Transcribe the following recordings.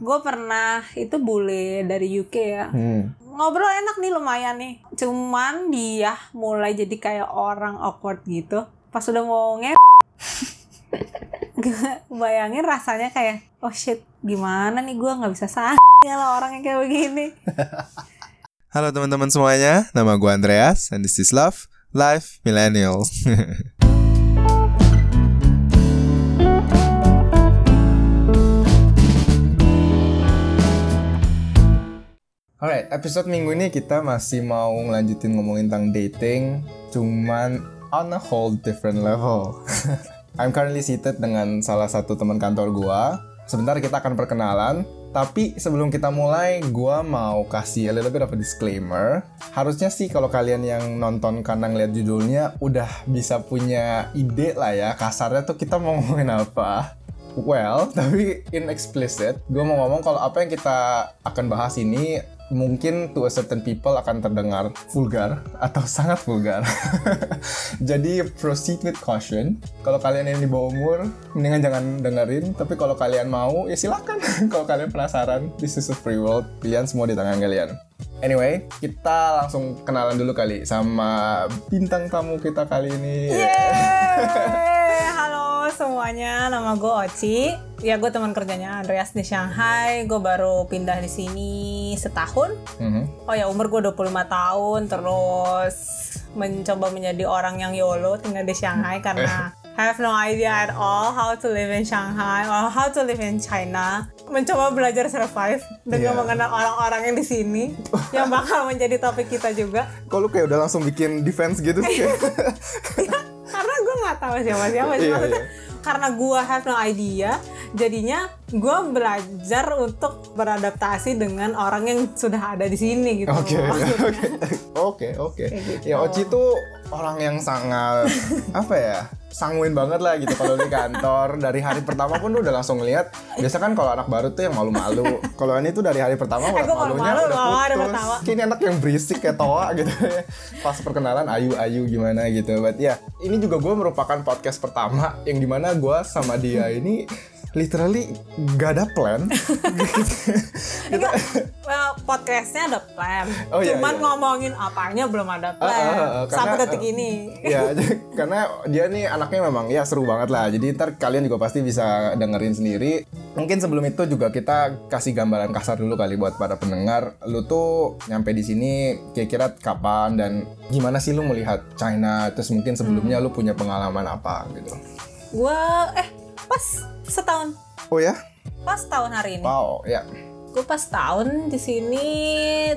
Gue pernah itu bule dari UK ya. Hmm. Ngobrol enak nih lumayan nih. Cuman dia mulai jadi kayak orang awkward gitu. Pas udah ngomongnya bayangin rasanya kayak oh shit gimana nih gue nggak bisa sah kalau orang yang kayak begini. Halo teman-teman semuanya, nama gue Andreas and this is Love Life Millennial. Alright, episode minggu ini kita masih mau ngelanjutin ngomongin tentang dating, cuman on a whole different level. I'm currently seated dengan salah satu teman kantor gua. Sebentar kita akan perkenalan, tapi sebelum kita mulai, gua mau kasih a little bit of a disclaimer. Harusnya sih kalau kalian yang nonton karena ngeliat judulnya udah bisa punya ide lah ya, kasarnya tuh kita mau ngomongin apa. Well, tapi in explicit, gue mau ngomong kalau apa yang kita akan bahas ini mungkin to a certain people akan terdengar vulgar atau sangat vulgar. Jadi proceed with caution. Kalau kalian yang di bawah umur, mendingan jangan dengerin. Tapi kalau kalian mau, ya silakan. kalau kalian penasaran, this is a free world. Pilihan semua di tangan kalian. Anyway, kita langsung kenalan dulu kali sama bintang tamu kita kali ini. Yeay! Halo semuanya, nama gue Oci. Ya gue teman kerjanya Andreas di Shanghai. Gue baru pindah di sini setahun. Mhm. Oh ya umur gue 25 tahun. Terus mencoba menjadi orang yang YOLO tinggal di Shanghai karena have no idea at all how to live in Shanghai or how to live in China. Mencoba belajar survive dengan Yeah. mengenal orang-orang yang di sini yang bakal menjadi topik kita juga. Kok lu kayak udah langsung bikin defense gitu sih? nggak tahu siapa siapa sih Iya, maksudnya iya. karena gue have no idea jadinya gue belajar untuk beradaptasi dengan orang yang sudah ada di sini gitu. Oke, oke, oke, gitu. Ya Oci tuh orang yang sangat apa ya? Sanguin banget lah gitu. Kalau di kantor dari hari pertama pun udah langsung ngeliat. Biasa kan kalau anak baru tuh yang malu-malu. Kalau ini tuh dari hari pertama udah gua malunya malu-malu udah putus. pertama. Kayak ini anak yang berisik kayak toa gitu. Pas perkenalan ayu-ayu gimana? gitu. But ya ini juga gue merupakan podcast pertama yang di mana gue sama dia ini literally gak ada plan. Enggak, well, podcastnya ada plan. Oh, iya, cuman iya. ngomongin apanya belum ada plan. Ah, ah, ah, sampai karena, detik ah, ini. ya karena dia nih anaknya memang ya seru banget lah. Jadi ntar kalian juga pasti bisa dengerin sendiri. Mungkin sebelum itu juga kita kasih gambaran kasar dulu kali buat para pendengar. Lu tuh nyampe di sini kira-kira kapan dan gimana sih lu melihat China? Terus mungkin sebelumnya lu punya pengalaman apa gitu? Gue eh pas setahun. Oh ya? Pas tahun hari ini. Wow ya. Gue pas tahun di sini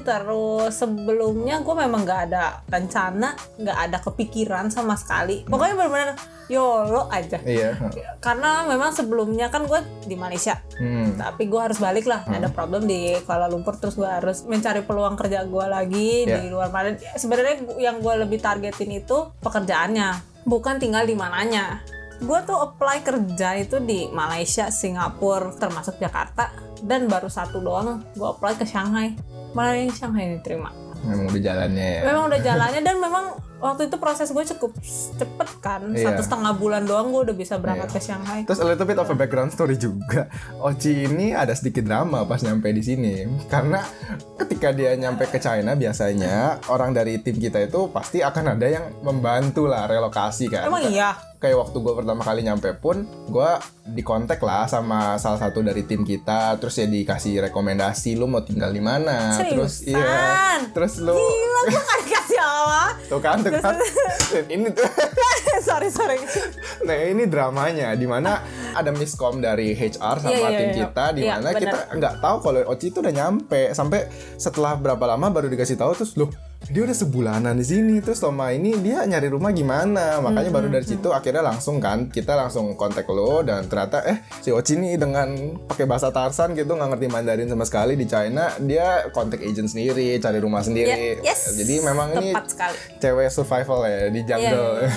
terus sebelumnya gue memang nggak ada rencana nggak ada kepikiran sama sekali. Pokoknya benar-benar yolo aja. Iya. Karena memang sebelumnya kan gue di Malaysia. Hmm. tapi gue harus balik lah. Ada problem di Kuala Lumpur terus gue harus mencari peluang kerja gue lagi Ya. di luar Malaysia. Sebenarnya yang gue lebih targetin itu pekerjaannya bukan tinggal di mananya gue tuh apply kerja itu di Malaysia, Singapura, termasuk Jakarta. Dan baru satu doang gue apply ke Shanghai. Malah yang Shanghai diterima memang udah jalannya ya? Memang udah jalannya dan memang waktu itu proses gue cukup cepet kan Iya. satu setengah bulan doang gue udah bisa berangkat Iya. ke Shanghai Terus a little bit of a background story juga. Oci ini ada sedikit drama pas nyampe di sini karena ketika dia nyampe ke China biasanya orang dari tim kita itu pasti akan ada yang membantu lah relokasi kan. emang iya Kayak waktu gue pertama kali nyampe pun gue dikontak lah sama salah satu dari tim kita terus ya dikasih rekomendasi lu mau tinggal di mana terus iya terus lu Gila, tuh kan tuh kan ini tuh sorry, sorry. Nah ini dramanya di mana ada miskom dari HR sama Iya, iya, tim iya. kita di Iya, mana benar. kita nggak tahu kalau Oci itu udah nyampe sampai setelah berapa lama baru dikasih tahu terus loh dia udah sebulanan di sini terus sama ini dia nyari rumah gimana makanya baru Hmm, dari situ akhirnya langsung kan kita langsung kontak lo dan ternyata eh si Oci nih dengan pakai bahasa Tarsan gitu nggak ngerti Mandarin sama sekali di China dia kontak agent sendiri cari rumah sendiri Ya, yes. jadi memang ini Tepat sekali. cewek survival ya di jungle Iya,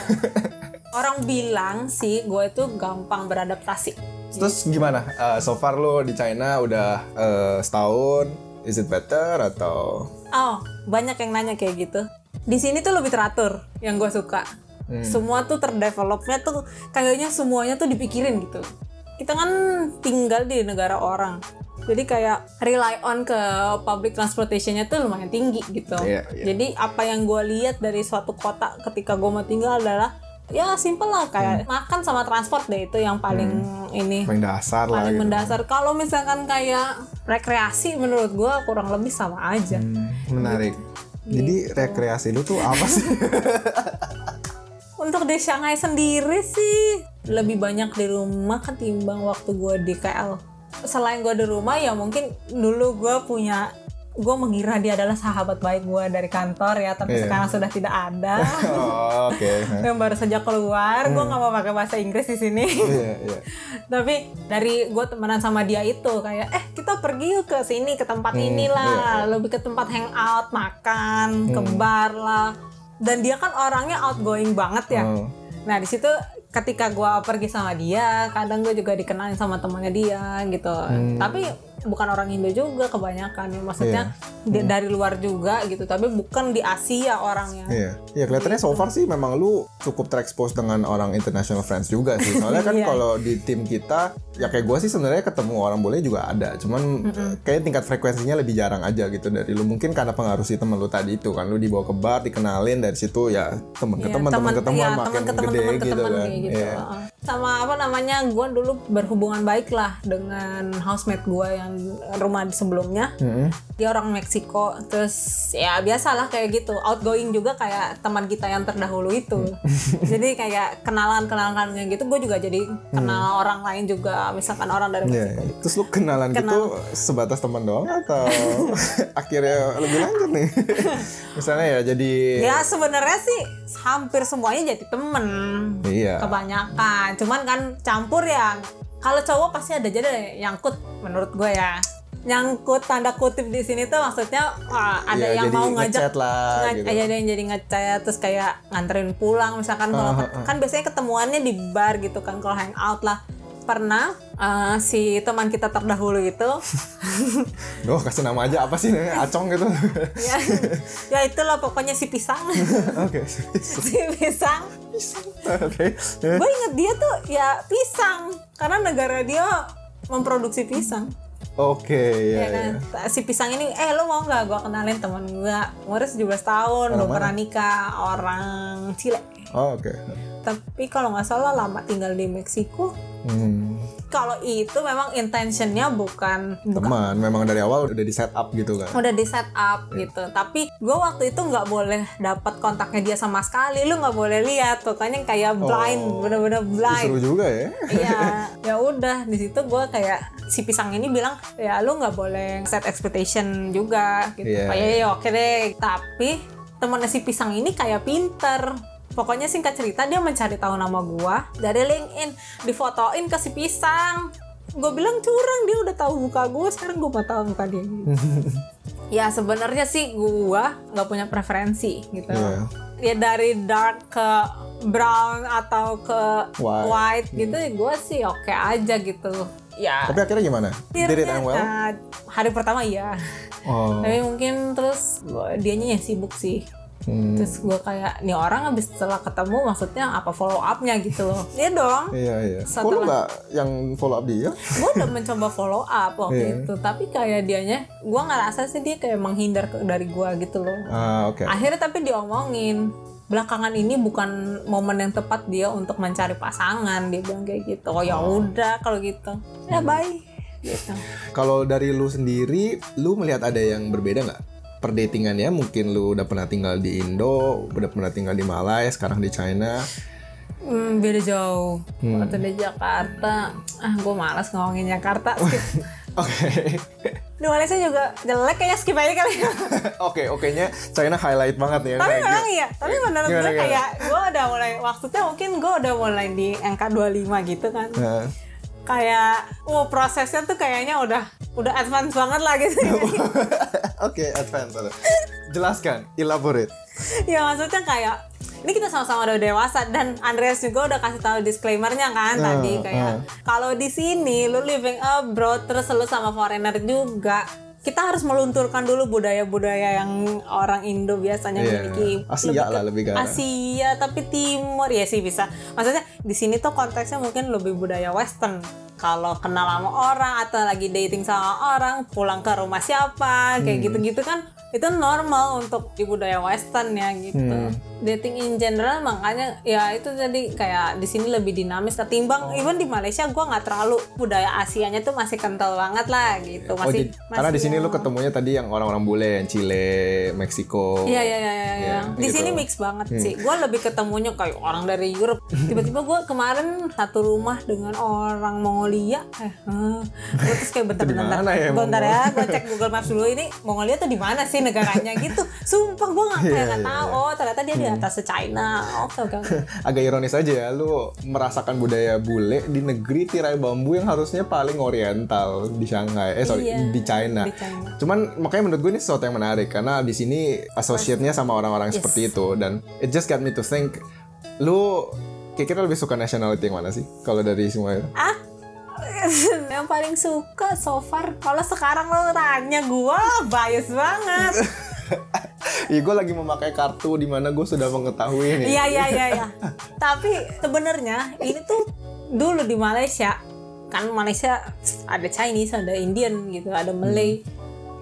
Orang bilang sih gue itu gampang beradaptasi. Terus gimana? Uh, so far lo di China udah uh, setahun, is it better atau? Oh, banyak yang nanya kayak gitu. Di sini tuh lebih teratur, yang gue suka. Semua tuh terdevelopnya tuh kayaknya semuanya tuh dipikirin gitu. Kita kan tinggal di negara orang. jadi kayak rely on ke public transportationnya tuh lumayan tinggi gitu Iya, iya. jadi apa yang gue lihat dari suatu kota ketika gue mau tinggal adalah ya simple lah kayak makan sama transport deh itu yang paling ini. Paling dasar lah paling gitu. mendasar. Kalau misalkan kayak rekreasi menurut gue kurang lebih sama aja. Hmm, menarik. Jadi Gitu. rekreasi lu tuh apa sih? Untuk di Shanghai sendiri sih lebih banyak di rumah ketimbang waktu gue di KL. Selain gue di rumah ya mungkin dulu gue punya gue mengira dia adalah sahabat baik gue dari kantor ya tapi Iya. sekarang sudah tidak ada. oh, oke yang baru saja keluar gue nggak mau pakai bahasa Inggris di sini. iya iya tapi dari gue temenan sama dia itu kayak eh kita pergi yuk ke sini ke tempat Hmm, inilah lebih ke tempat hangout makan ke Hmm. bar lah dan dia kan orangnya outgoing banget ya Oh. nah di situ ketika gue pergi sama dia kadang gue juga dikenalin sama temannya dia gitu Hmm. tapi bukan orang Indo juga kebanyakan ya maksudnya di- dari luar juga gitu tapi bukan di Asia orangnya Iya, iya kelihatannya so far sih memang lu cukup terekspos dengan orang international friends juga sih. Soalnya kan Iya. kalau di tim kita, ya kayak gue sih sebenarnya ketemu orang boleh juga ada. Cuman kayak tingkat frekuensinya lebih jarang aja gitu dari lu. Mungkin karena pengaruh si temen lu tadi itu kan, lu dibawa ke bar, dikenalin dari situ ya temen ke Iya, temen, temen ke temen iya, makin temen ke temen, gede temen gitu temen kan. gitu. Iya. Sama apa namanya, gue dulu berhubungan baik lah dengan housemate gue yang rumah di sebelumnya. Mm-mm. Dia orang Meksiko, terus ya biasalah kayak gitu, outgoing juga kayak teman kita yang terdahulu itu. jadi kayak kenalan-kenalan kayak gitu, gue juga jadi kenal orang lain juga, misalkan orang dari Iya, Meksiko. iya. Terus lu kenalan gitu sebatas teman doang atau akhirnya lebih lanjut nih? Misalnya ya jadi Ya sebenarnya sih hampir semuanya jadi temen. Iya. kebanyakan cuman kan campur ya. Kalau cowok pasti ada jadi nyangkut menurut gue ya. Nyangkut tanda kutip di sini tuh maksudnya wah, ada Iya, yang mau ngajak lah nge- gitu. ada yang jadi ngechat terus kayak nganterin pulang misalkan kalau Ah, ah, kan biasanya ketemuannya di bar gitu kan kalau hangout lah pernah eh, si teman kita terdahulu itu Duh, kasih nama aja apa sih namanya? Acong gitu. ya, ya itulah pokoknya si pisang Oke. si pisang Oke. gue inget dia tuh ya pisang karena negara dia memproduksi pisang Oke, ya. ya kan si pisang ini eh lo mau nggak gue kenalin teman gue umurnya 17 tahun belum pernah nikah orang Chile Oh, oke. Tapi kalau nggak salah lama tinggal di Meksiko Hmm. kalau itu memang intentionnya bukan bukan Teman, memang dari awal udah di set up gitu kan. udah di set up gitu tapi gue waktu itu nggak boleh dapat kontaknya dia sama sekali lu nggak boleh lihat pokoknya kayak blind Oh. bener-bener blind Seru juga ya. Iya, ya udah di situ gue kayak si pisang ini bilang ya lu nggak boleh set expectation juga gitu. Iya. Oh iya, iya, oke deh. Tapi temennya si pisang ini kayak pinter. Pokoknya singkat cerita dia mencari tahu nama gua dari LinkedIn, difotoin ke si pisang. Gue bilang curang dia udah tahu muka gue, sekarang gue mau tahu muka dia. Gitu. ya sebenarnya sih gua nggak punya preferensi gitu. Iya. Ya dari dark ke brown atau ke White. white gitu gue sih oke aja gitu ya Tapi akhirnya gimana? Did it end well? uh, hari pertama iya Oh. tapi mungkin terus dianya yang sibuk sih Hmm. terus gue kayak nih orang habis setelah ketemu maksudnya apa follow upnya gitu loh iya dong Iya, iya. Kok Setelah- nggak yang follow up dia? gue udah mencoba follow up waktu Iya. itu tapi kayak dianya gue ngerasa sih dia kayak menghindar dari gue gitu loh Ah, oke. akhirnya tapi diomongin belakangan ini bukan momen yang tepat dia untuk mencari pasangan dia bilang kayak gitu oh ya udah kalau gitu ya bye gitu Kalau dari lu sendiri, lu melihat ada yang berbeda nggak? Perdatingannya mungkin lu udah pernah tinggal di Indo, udah pernah tinggal di Malai, sekarang di China. hmm, beda jauh waktu di Jakarta ah gue malas ngomongin Jakarta. Oke. di Malaysia juga jelek kayaknya skip aja kali ya Oke, oke-nya China highlight banget ya. tapi memang iya tapi menurut gue kayak gue udah mulai maksudnya mungkin gue udah mulai di angka 25 gitu kan Nah, kayak oh prosesnya tuh kayaknya udah udah advance banget lah gitu Oke, advance. ada. Jelaskan, elaborate. ya maksudnya kayak ini kita sama-sama udah dewasa dan Andreas juga udah kasih tahu disclaimernya kan Hmm, tadi kayak kalau di sini lu living abroad terus lu sama foreigner juga kita harus melunturkan dulu budaya-budaya yang orang Indo biasanya Iya. miliki Asia Lebih lah lebih ke- Asia tapi timur ya sih bisa maksudnya di sini tuh konteksnya mungkin lebih budaya western kalau kenal sama orang atau lagi dating sama orang pulang ke rumah siapa kayak Hmm. gitu-gitu kan itu normal untuk di budaya western ya gitu Hmm. dating in general makanya ya itu jadi kayak di sini lebih dinamis ketimbang even di Malaysia gua nggak terlalu budaya Asianya tuh masih kental banget lah gitu Oh, masih di- karena di masih sini yang- lu ketemunya tadi yang orang-orang bule yang Chile, Meksiko. Iya iya iya iya. Iya, Di gitu. sini mix banget sih. Gue lebih ketemunya kayak orang dari Europe. Tiba-tiba gue kemarin satu rumah dengan orang Mongolia. Eh, gue terus kayak bentar Itu di bentar. ya, bentar Mongol? ya, gue cek Google Maps dulu ini Mongolia tuh di mana sih negaranya gitu. Sumpah gue nggak kayak Iya, nggak iya, tahu. iya. Oh ternyata dia di atas China. Oke oke. oke. Agak ironis aja ya, lu merasakan budaya bule di negeri tirai bambu yang harusnya paling oriental di Shanghai. Eh sorry, Iya, di China. di China. Cuman makanya menurut gue ini sesuatu yang menarik karena di sini associate-nya sama orang-orang Yes. seperti itu dan it just got me to think lu kira-kira lebih suka nationality yang mana sih kalau dari semua itu? Ah, yang paling suka so far kalau sekarang lo tanya gue bias banget Iya gue lagi memakai kartu di mana gue sudah mengetahui nih. Iya iya iya iya. Tapi sebenarnya ini tuh dulu di Malaysia kan Malaysia ada Chinese, ada Indian gitu, ada Malay.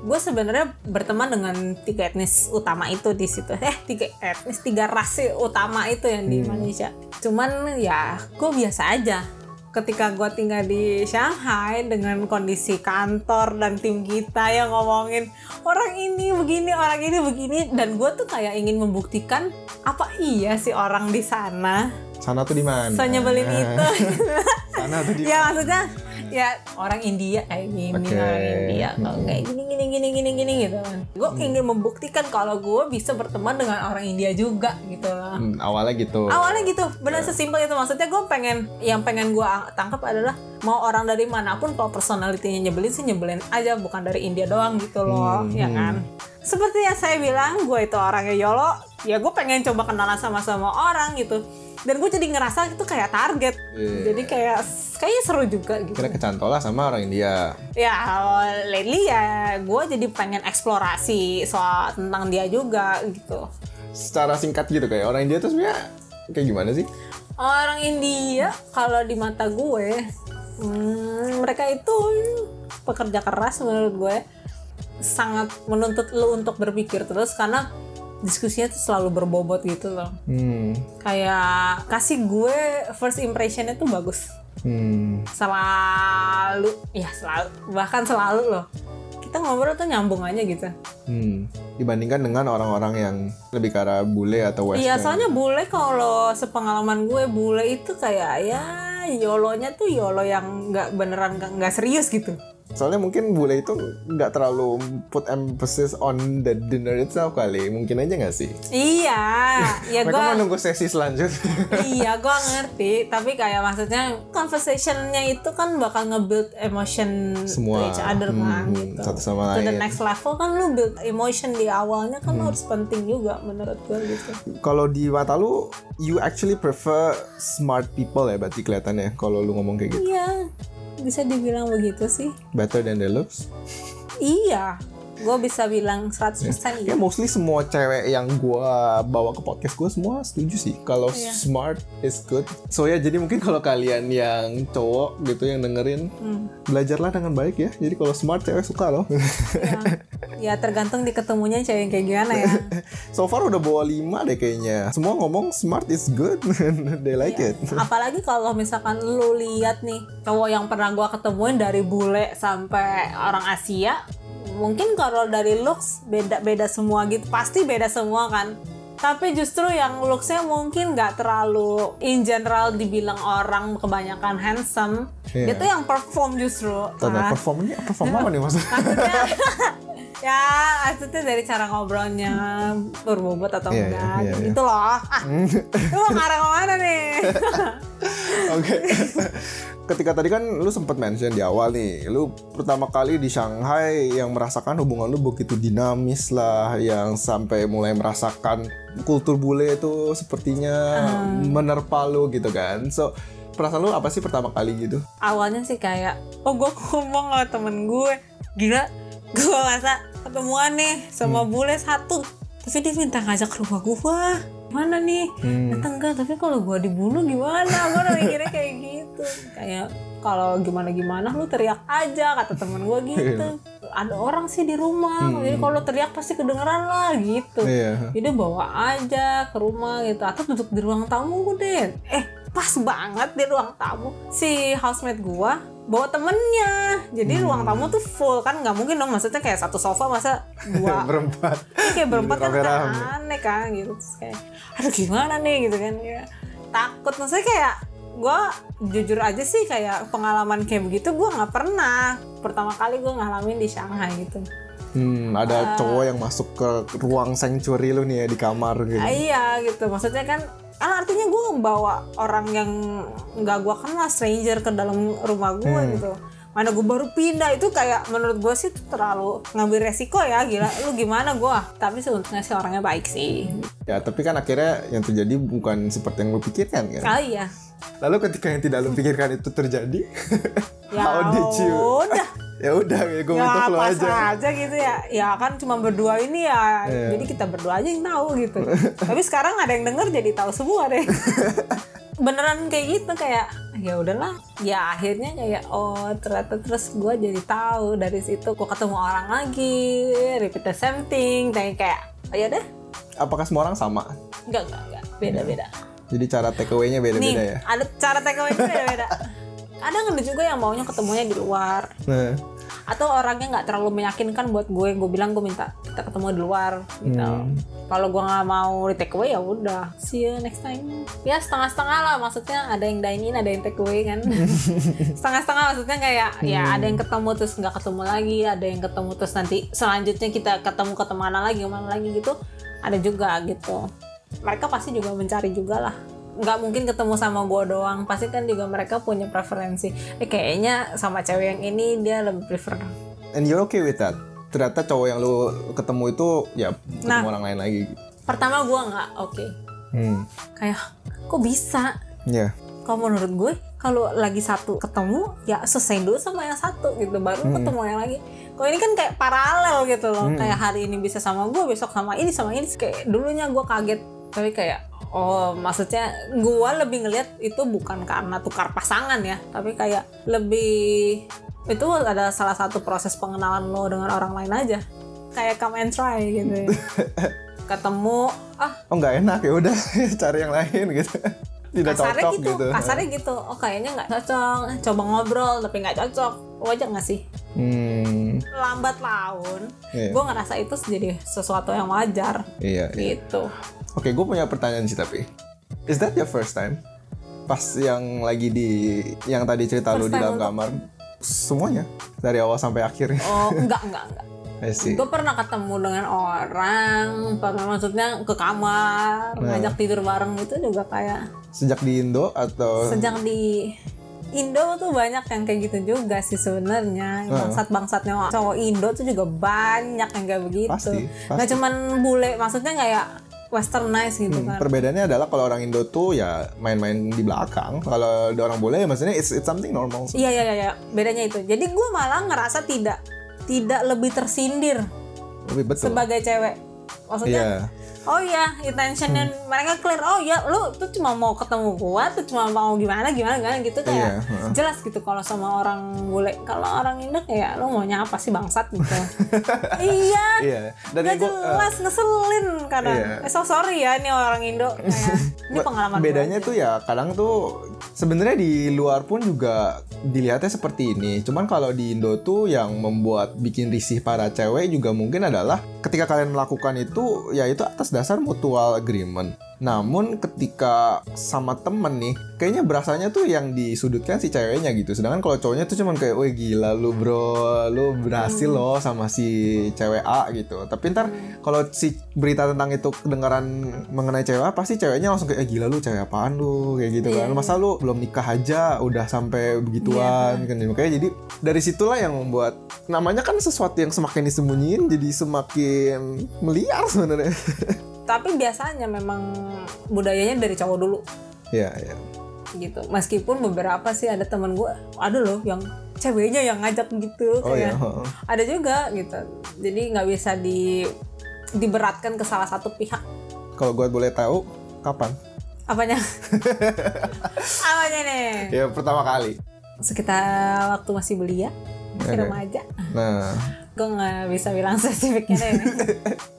Gue sebenarnya berteman dengan tiga etnis utama itu di situ. Eh tiga etnis, tiga ras utama itu yang di Malaysia. Cuman ya gue biasa aja. Ketika gue tinggal di Shanghai dengan kondisi kantor dan tim kita yang ngomongin orang ini begini, orang ini begini, dan gue tuh kayak ingin membuktikan apa iya sih orang di sana? Sana tuh di mana? so nyebelin itu. Sana tuh di ya maksudnya ya orang India kayak gini Oke. orang India kalau kayak gini gini gini gini gini gitu kan gue ingin membuktikan kalau gue bisa berteman dengan orang India juga gitu loh Hmm, awalnya gitu. awalnya gitu benar sesimpel itu maksudnya gue pengen yang pengen gue tangkap adalah mau orang dari mana pun kalau personalitinya nyebelin sih nyebelin aja bukan dari India doang gitu loh Hmm, ya hmm. kan seperti yang saya bilang gue itu orangnya yolo ya gue pengen coba kenalan sama sama orang gitu dan gue jadi ngerasa itu kayak target Iya. jadi kayak kayaknya seru juga gitu Kira kecantol lah sama orang India. ya lately ya gue jadi pengen eksplorasi soal tentang dia juga gitu Secara singkat gitu kayak orang India tuh sebenarnya kayak gimana sih? Orang India kalau di mata gue hmm, mereka itu pekerja keras menurut gue sangat menuntut lu untuk berpikir terus karena diskusinya tuh selalu berbobot gitu loh Hmm. kayak kasih gue first impressionnya tuh bagus Hmm. selalu ya selalu bahkan selalu loh kita ngobrol tuh nyambung aja gitu Hmm. Dibandingkan dengan orang-orang yang lebih ke arah bule atau western. Iya, soalnya bule kalau sepengalaman gue bule itu kayak ya yolonya tuh yolo yang nggak beneran nggak serius gitu. Soalnya mungkin bule itu nggak terlalu put emphasis on the dinner itself kali. Mungkin aja nggak sih? Iya, ya Mereka gue menunggu sesi selanjutnya. iya gue ngerti. Tapi kayak maksudnya conversationnya itu kan bakal nge-build emotion Semua. to each other kan Hmm, gitu. satu sama To the lain. next level kan lu build emotion di awalnya kan Hmm. harus penting juga menurut gue gitu. Kalau di mata lu, you actually prefer smart people ya berarti kelihatannya kalau lu ngomong kayak gitu. Iya, bisa dibilang begitu sih. Better than the looks. Iya, gue bisa bilang 100% iya. Ya mostly semua cewek yang gua bawa ke podcast gue semua setuju sih kalau Iya. smart is good. So ya jadi mungkin kalau kalian yang cowok gitu yang dengerin Hmm. belajarlah dengan baik ya. Jadi kalau smart cewek suka loh. ya, ya tergantung di ketemunya cewek yang kayak gimana ya so far udah bawa 5 deh kayaknya. Semua ngomong smart is good. They like Iya. it. apalagi kalau misalkan lu lihat nih cowok yang pernah gua ketemuin dari bule sampai orang Asia mungkin kalau dari looks beda beda semua gitu pasti beda semua kan tapi justru yang looksnya mungkin nggak terlalu in general dibilang orang kebanyakan handsome Iya. itu yang perform justru Tanda Ah. perform ini perform apa nih maksudnya? maksudnya ya maksudnya dari cara ngobrolnya berbobot atau Iya, iya, enggak iya, iya. gitu loh ah, lu mau ngarang ke mana nih Oke. Ketika tadi kan lu sempat mention di awal nih, lu pertama kali di Shanghai yang merasakan hubungan lu begitu dinamis lah, yang sampai mulai merasakan kultur bule itu sepertinya menerpa lu gitu kan. So, perasaan lu apa sih pertama kali gitu? awalnya sih kayak oh gue ngomong sama temen gue gila gue masa ketemuan nih sama bule satu tapi dia minta ngajak ke rumah gue mana nih? Hmm. datang tapi kalau gue dibunuh gimana? Gue udah mikirnya kayak gitu. Kayak kalau gimana gimana lu teriak aja kata temen gue gitu. Ada orang sih di rumah. Jadi kalau teriak pasti kedengeran lah gitu. Iya. jadi bawa aja ke rumah gitu. Atau duduk di ruang tamu deh eh pas banget di ruang tamu. Si housemate gua bawa temennya. Jadi ruang tamu tuh full kan nggak mungkin dong maksudnya kayak satu sofa masa dua? Berempat. Ini kayak berempat kan aneh kan gitu. Terus kayak aduh gimana nih? Gitu kan ya. Takut. Maksudnya kayak gue jujur aja sih kayak pengalaman kayak begitu gue nggak pernah. Pertama kali gue ngalamin di Shanghai gitu. Hmm, ada cowok yang masuk ke ruang sanctuary lu nih ya di kamar gitu. Ah, iya gitu. Maksudnya kan artinya gue bawa orang yang nggak gue kenal stranger ke dalam rumah gue Hmm. gitu. Mana gue baru pindah itu kayak menurut gue sih terlalu ngambil resiko ya gila. Lu gimana gue tapi seuntungnya sih orangnya baik sih. Ya, tapi kan akhirnya yang terjadi bukan seperti yang lu pikirkan kan. ah iya. Lalu ketika yang tidak lu pikirkan itu terjadi, ya how did you? udah Ya udah, ya gue ya minta pas aja. aja gitu ya. Ya kan cuma berdua ini ya Iya. jadi kita berdua aja yang tahu gitu. Tapi sekarang ada yang denger jadi tahu semua deh. Beneran kayak gitu kayak ya udahlah. Ya akhirnya kayak oh ternyata terus gue jadi tahu dari situ. Gue ketemu orang lagi repeat the same thing. Kayak kayak oh, ya deh Apakah semua orang sama? enggak enggak enggak. Beda beda. Jadi cara take away-nya nih beda-beda ya. ada cara take away beda beda ada ada juga yang maunya ketemunya di luar? Nah, atau orangnya nggak terlalu meyakinkan buat gue gue bilang gue minta kita ketemu di luar gitu. Kalau gue nggak mau di take away ya udah see you next time. Ya setengah setengah lah maksudnya ada yang dine in ada yang take away kan. Setengah setengah maksudnya kayak ya ada yang ketemu terus nggak ketemu lagi ada yang ketemu terus nanti selanjutnya kita ketemu ke mana lagi ke mana lagi gitu. Ada juga gitu. Mereka pasti juga mencari juga lah nggak mungkin ketemu sama gue doang pasti kan juga mereka punya preferensi eh kayaknya sama cewek yang ini dia lebih prefer and you're okay with that? Ternyata cowok yang lu ketemu itu ya ketemu Nah. orang lain lagi. pertama gue nggak oke Hmm. kayak kok bisa Ya. kalau menurut gue kalau lagi satu ketemu ya selesai dulu sama yang satu gitu baru ketemu yang lagi kalau ini kan kayak paralel gitu loh kayak hari ini bisa sama gue besok sama ini sama ini kayak dulunya gue kaget tapi kayak oh maksudnya gue lebih ngelihat itu bukan karena tukar pasangan ya tapi kayak lebih itu ada salah satu proses pengenalan lo dengan orang lain aja kayak come and try gitu ya. ketemu ah Oh nggak enak ya udah cari yang lain gitu. Tidak kasarnya cocok gitu, gitu. kasarnya gitu oh kayaknya nggak cocok coba ngobrol tapi nggak cocok wajar nggak sih Hmm. lambat laun Iya. gue ngerasa itu jadi sesuatu yang wajar Iya. iya. gitu Oke, gue punya pertanyaan sih tapi. Is that your first time? Pas yang lagi di yang tadi cerita lu First di time dalam kamar semuanya dari awal sampai akhir. oh enggak enggak enggak gue pernah ketemu dengan orang pernah maksudnya ke kamar Nah. ngajak tidur bareng itu juga kayak Sejak di Indo atau sejak di Indo tuh banyak yang kayak gitu juga sih sebenarnya bangsat-bangsatnya cowok Indo tuh juga banyak yang kayak begitu Pasti, nggak cuman bule maksudnya kayak westernized gitu kan perbedaannya adalah kalau orang Indo tuh ya main-main di belakang. Kalau ada orang bule ya maksudnya it's, it's something normal. iya iya iya iya. bedanya itu jadi gue malah ngerasa tidak tidak lebih tersindir Lebih betul. sebagai cewek maksudnya Iya. Oh iya intentionnya mereka clear oh ya lu tuh cuma mau ketemu gua tuh cuma mau gimana gimana gimana gitu kayak Iya, heeh. jelas gitu kalau sama orang bule kalau orang Indo kayak lu maunya apa sih bangsat gitu iya Iya. Dan Gak gua- jelas ngeselin kadang Iya. eh, so sorry ya ini orang Indo kayak ini pengalaman gua bedanya aja. tuh ya kadang tuh sebenarnya di luar pun juga dilihatnya seperti ini. Cuman kalau di Indo tuh yang membuat bikin risih para cewek juga mungkin adalah ketika kalian melakukan itu ya itu atas dasar mutual agreement. Namun ketika sama temen nih, kayaknya berasanya tuh yang disudutkan si ceweknya gitu. Sedangkan kalau cowoknya tuh cuman kayak, wih gila lu bro, lu berhasil loh sama si cewek A gitu. Tapi ntar kalau si berita tentang itu kedengaran mengenai cewek A, pasti ceweknya langsung kayak, eh, gila lu cewek apaan lu, kayak gitu Iya, kan. Masa lu belum nikah aja udah sampai begituan kan. Makanya jadi dari situlah yang membuat namanya kan sesuatu yang semakin disembunyiin jadi semakin meliar sebenarnya. tapi biasanya memang budayanya dari cowok dulu Iya, iya. Gitu meskipun beberapa sih ada teman gue ada loh yang ceweknya yang ngajak gitu Oh iya. kayak heeh. ada juga gitu jadi nggak bisa di diberatkan ke salah satu pihak Kalau gue boleh tahu, kapan? apanya apanya nih Ya pertama kali. sekitar waktu masih belia masih Oke. remaja Nah, gue nggak bisa bilang spesifiknya deh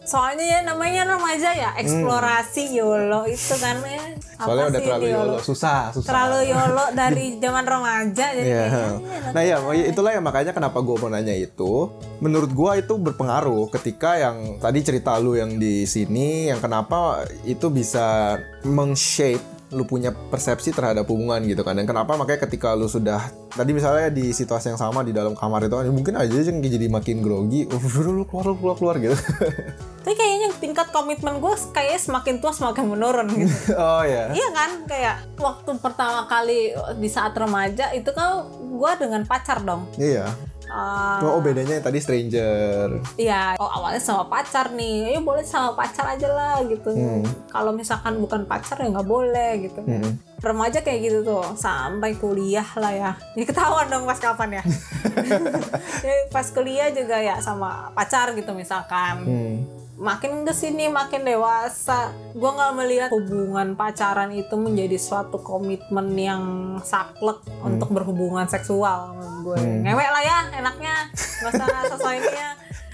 soalnya ya namanya remaja ya eksplorasi yolo itu kan ya apa soalnya udah sih terlalu ini yolo, susah, susah. terlalu yolo dari zaman remaja jadi Iya. kayaknya Nah ya, itulah yang makanya kenapa gue mau nanya itu. Menurut gue itu berpengaruh ketika yang tadi cerita lu yang di sini, yang kenapa itu bisa meng-shape lu punya persepsi terhadap hubungan gitu kan. Dan kenapa? Makanya ketika lu sudah tadi misalnya di situasi yang sama di dalam kamar itu kan mungkin aja yang jadi makin grogi udah lu keluar lu keluar keluar gitu. Tapi kayaknya tingkat komitmen gue kayaknya semakin tua semakin menurun gitu. Oh ya Iya kan, kayak waktu pertama kali di saat remaja itu kan gue dengan pacar dong. iya Ah, oh bedanya tadi stranger Iya, oh awalnya sama pacar nih, ayo boleh sama pacar aja lah gitu. Hmm. Kalau misalkan bukan pacar ya nggak boleh gitu. Mm-mm. Remaja kayak gitu tuh, sampai kuliah lah ya. Ini ketahuan dong pas kapan ya. Jadi pas kuliah juga ya sama pacar gitu misalkan. Hmm. Makin ke sini makin dewasa. Gue nggak melihat hubungan pacaran itu menjadi suatu komitmen yang saklek untuk berhubungan seksual gue Hmm. ngewek lah ya enaknya. Nggak usah sesuai ini ya